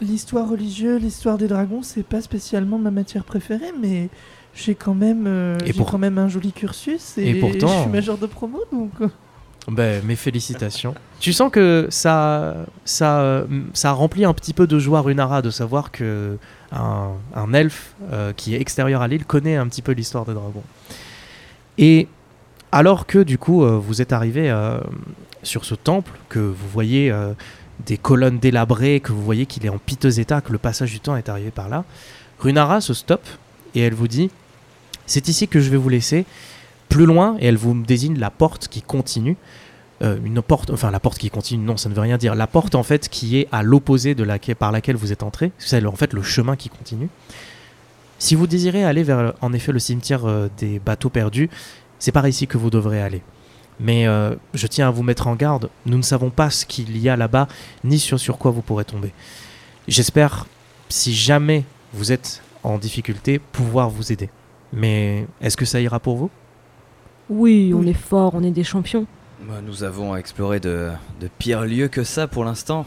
S2: l'histoire religieuse, l'histoire des dragons, c'est pas spécialement ma matière préférée, mais j'ai quand même, euh, j'ai
S1: pour-
S2: quand même un joli cursus et,
S1: Et pourtant-
S2: je suis major de promo, donc. euh,
S1: Ben, mes félicitations. Tu sens que ça, ça, ça remplit un petit peu de joie Runara de savoir que un, un elfe euh, qui est extérieur à l'île connaît un petit peu l'histoire des dragons. Et alors que du coup euh, vous êtes arrivé euh, sur ce temple, que vous voyez des colonnes délabrées, que vous voyez qu'il est en piteux état, que le passage du temps est arrivé par là, Runara se stoppe et elle vous dit c'est ici que je vais vous laisser. Plus loin, et elle vous désigne la porte qui continue. Euh, une porte, enfin la porte qui continue, non, ça ne veut rien dire. La porte en fait qui est à l'opposé de laquelle, par laquelle vous êtes entré, c'est en fait le chemin qui continue. Si vous désirez aller vers, en effet, le cimetière euh, des bateaux perdus, c'est par ici que vous devrez aller. Mais euh, je tiens à vous mettre en garde, nous ne savons pas ce qu'il y a là-bas, ni sur, sur quoi vous pourrez tomber. J'espère, si jamais vous êtes en difficulté, pouvoir vous aider. Mais est-ce que ça ira pour vous?
S4: Oui, on
S2: Oui.
S4: est fort, on est des champions.
S3: Bah, Nous avons exploré de, de pires lieux que ça pour l'instant.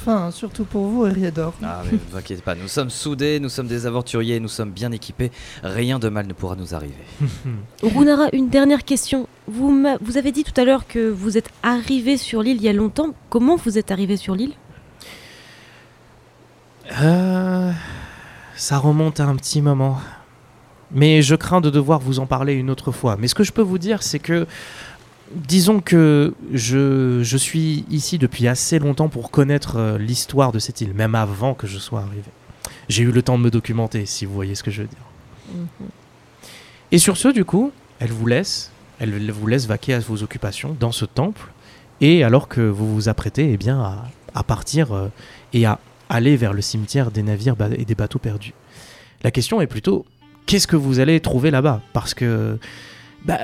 S2: Enfin, surtout pour vous, Eriador.
S3: Ah, mais ne vous inquiétez pas, nous sommes soudés, nous sommes des aventuriers, nous sommes bien équipés. Rien de mal ne pourra nous arriver.
S4: Runara, une dernière question. Vous, avez dit tout à l'heure que vous êtes arrivé sur l'île il y a longtemps. Comment vous êtes arrivé sur l'île?
S1: Euh, ça remonte à un petit moment. Mais je crains de devoir vous en parler une autre fois. Mais ce que je peux vous dire, c'est que, disons que je, je suis ici depuis assez longtemps pour connaître euh, l'histoire de cette île, même avant que je sois arrivé. J'ai eu le temps de me documenter, si vous voyez ce que je veux dire. Et sur ce, du coup, elle vous laisse, elle vous laisse vaquer à vos occupations dans ce temple, et alors que vous vous apprêtez, eh bien, à, à partir euh, et à aller vers le cimetière des navires et des bateaux perdus. La question est plutôt, qu'est-ce que vous allez trouver là-bas? Parce que, bah,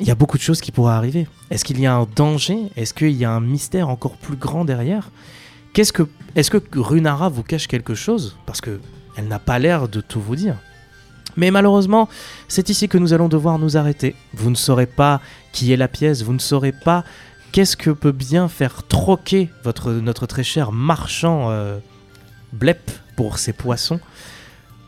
S1: il y a beaucoup de choses qui pourraient arriver. Est-ce qu'il y a un danger? Est-ce qu'il y a un mystère encore plus grand derrière? Qu'est-ce que, est-ce que Runara vous cache quelque chose? Parce que elle n'a pas l'air de tout vous dire. Mais malheureusement, c'est ici que nous allons devoir nous arrêter. Vous ne saurez pas qui est la pièce, vous ne saurez pas qu'est-ce que peut bien faire troquer votre, notre très cher marchand euh, Blep pour ses poissons.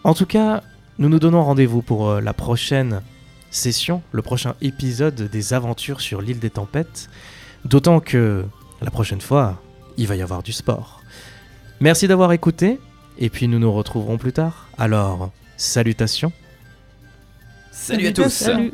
S1: En tout cas, nous nous donnons rendez-vous pour euh, la prochaine session, le prochain épisode des aventures sur l'île des tempêtes. D'autant que la prochaine fois, il va y avoir du sport. Merci d'avoir écouté, et puis nous nous retrouverons plus tard. Alors, salutations.
S3: Salut à tous
S2: Salut.
S4: Salut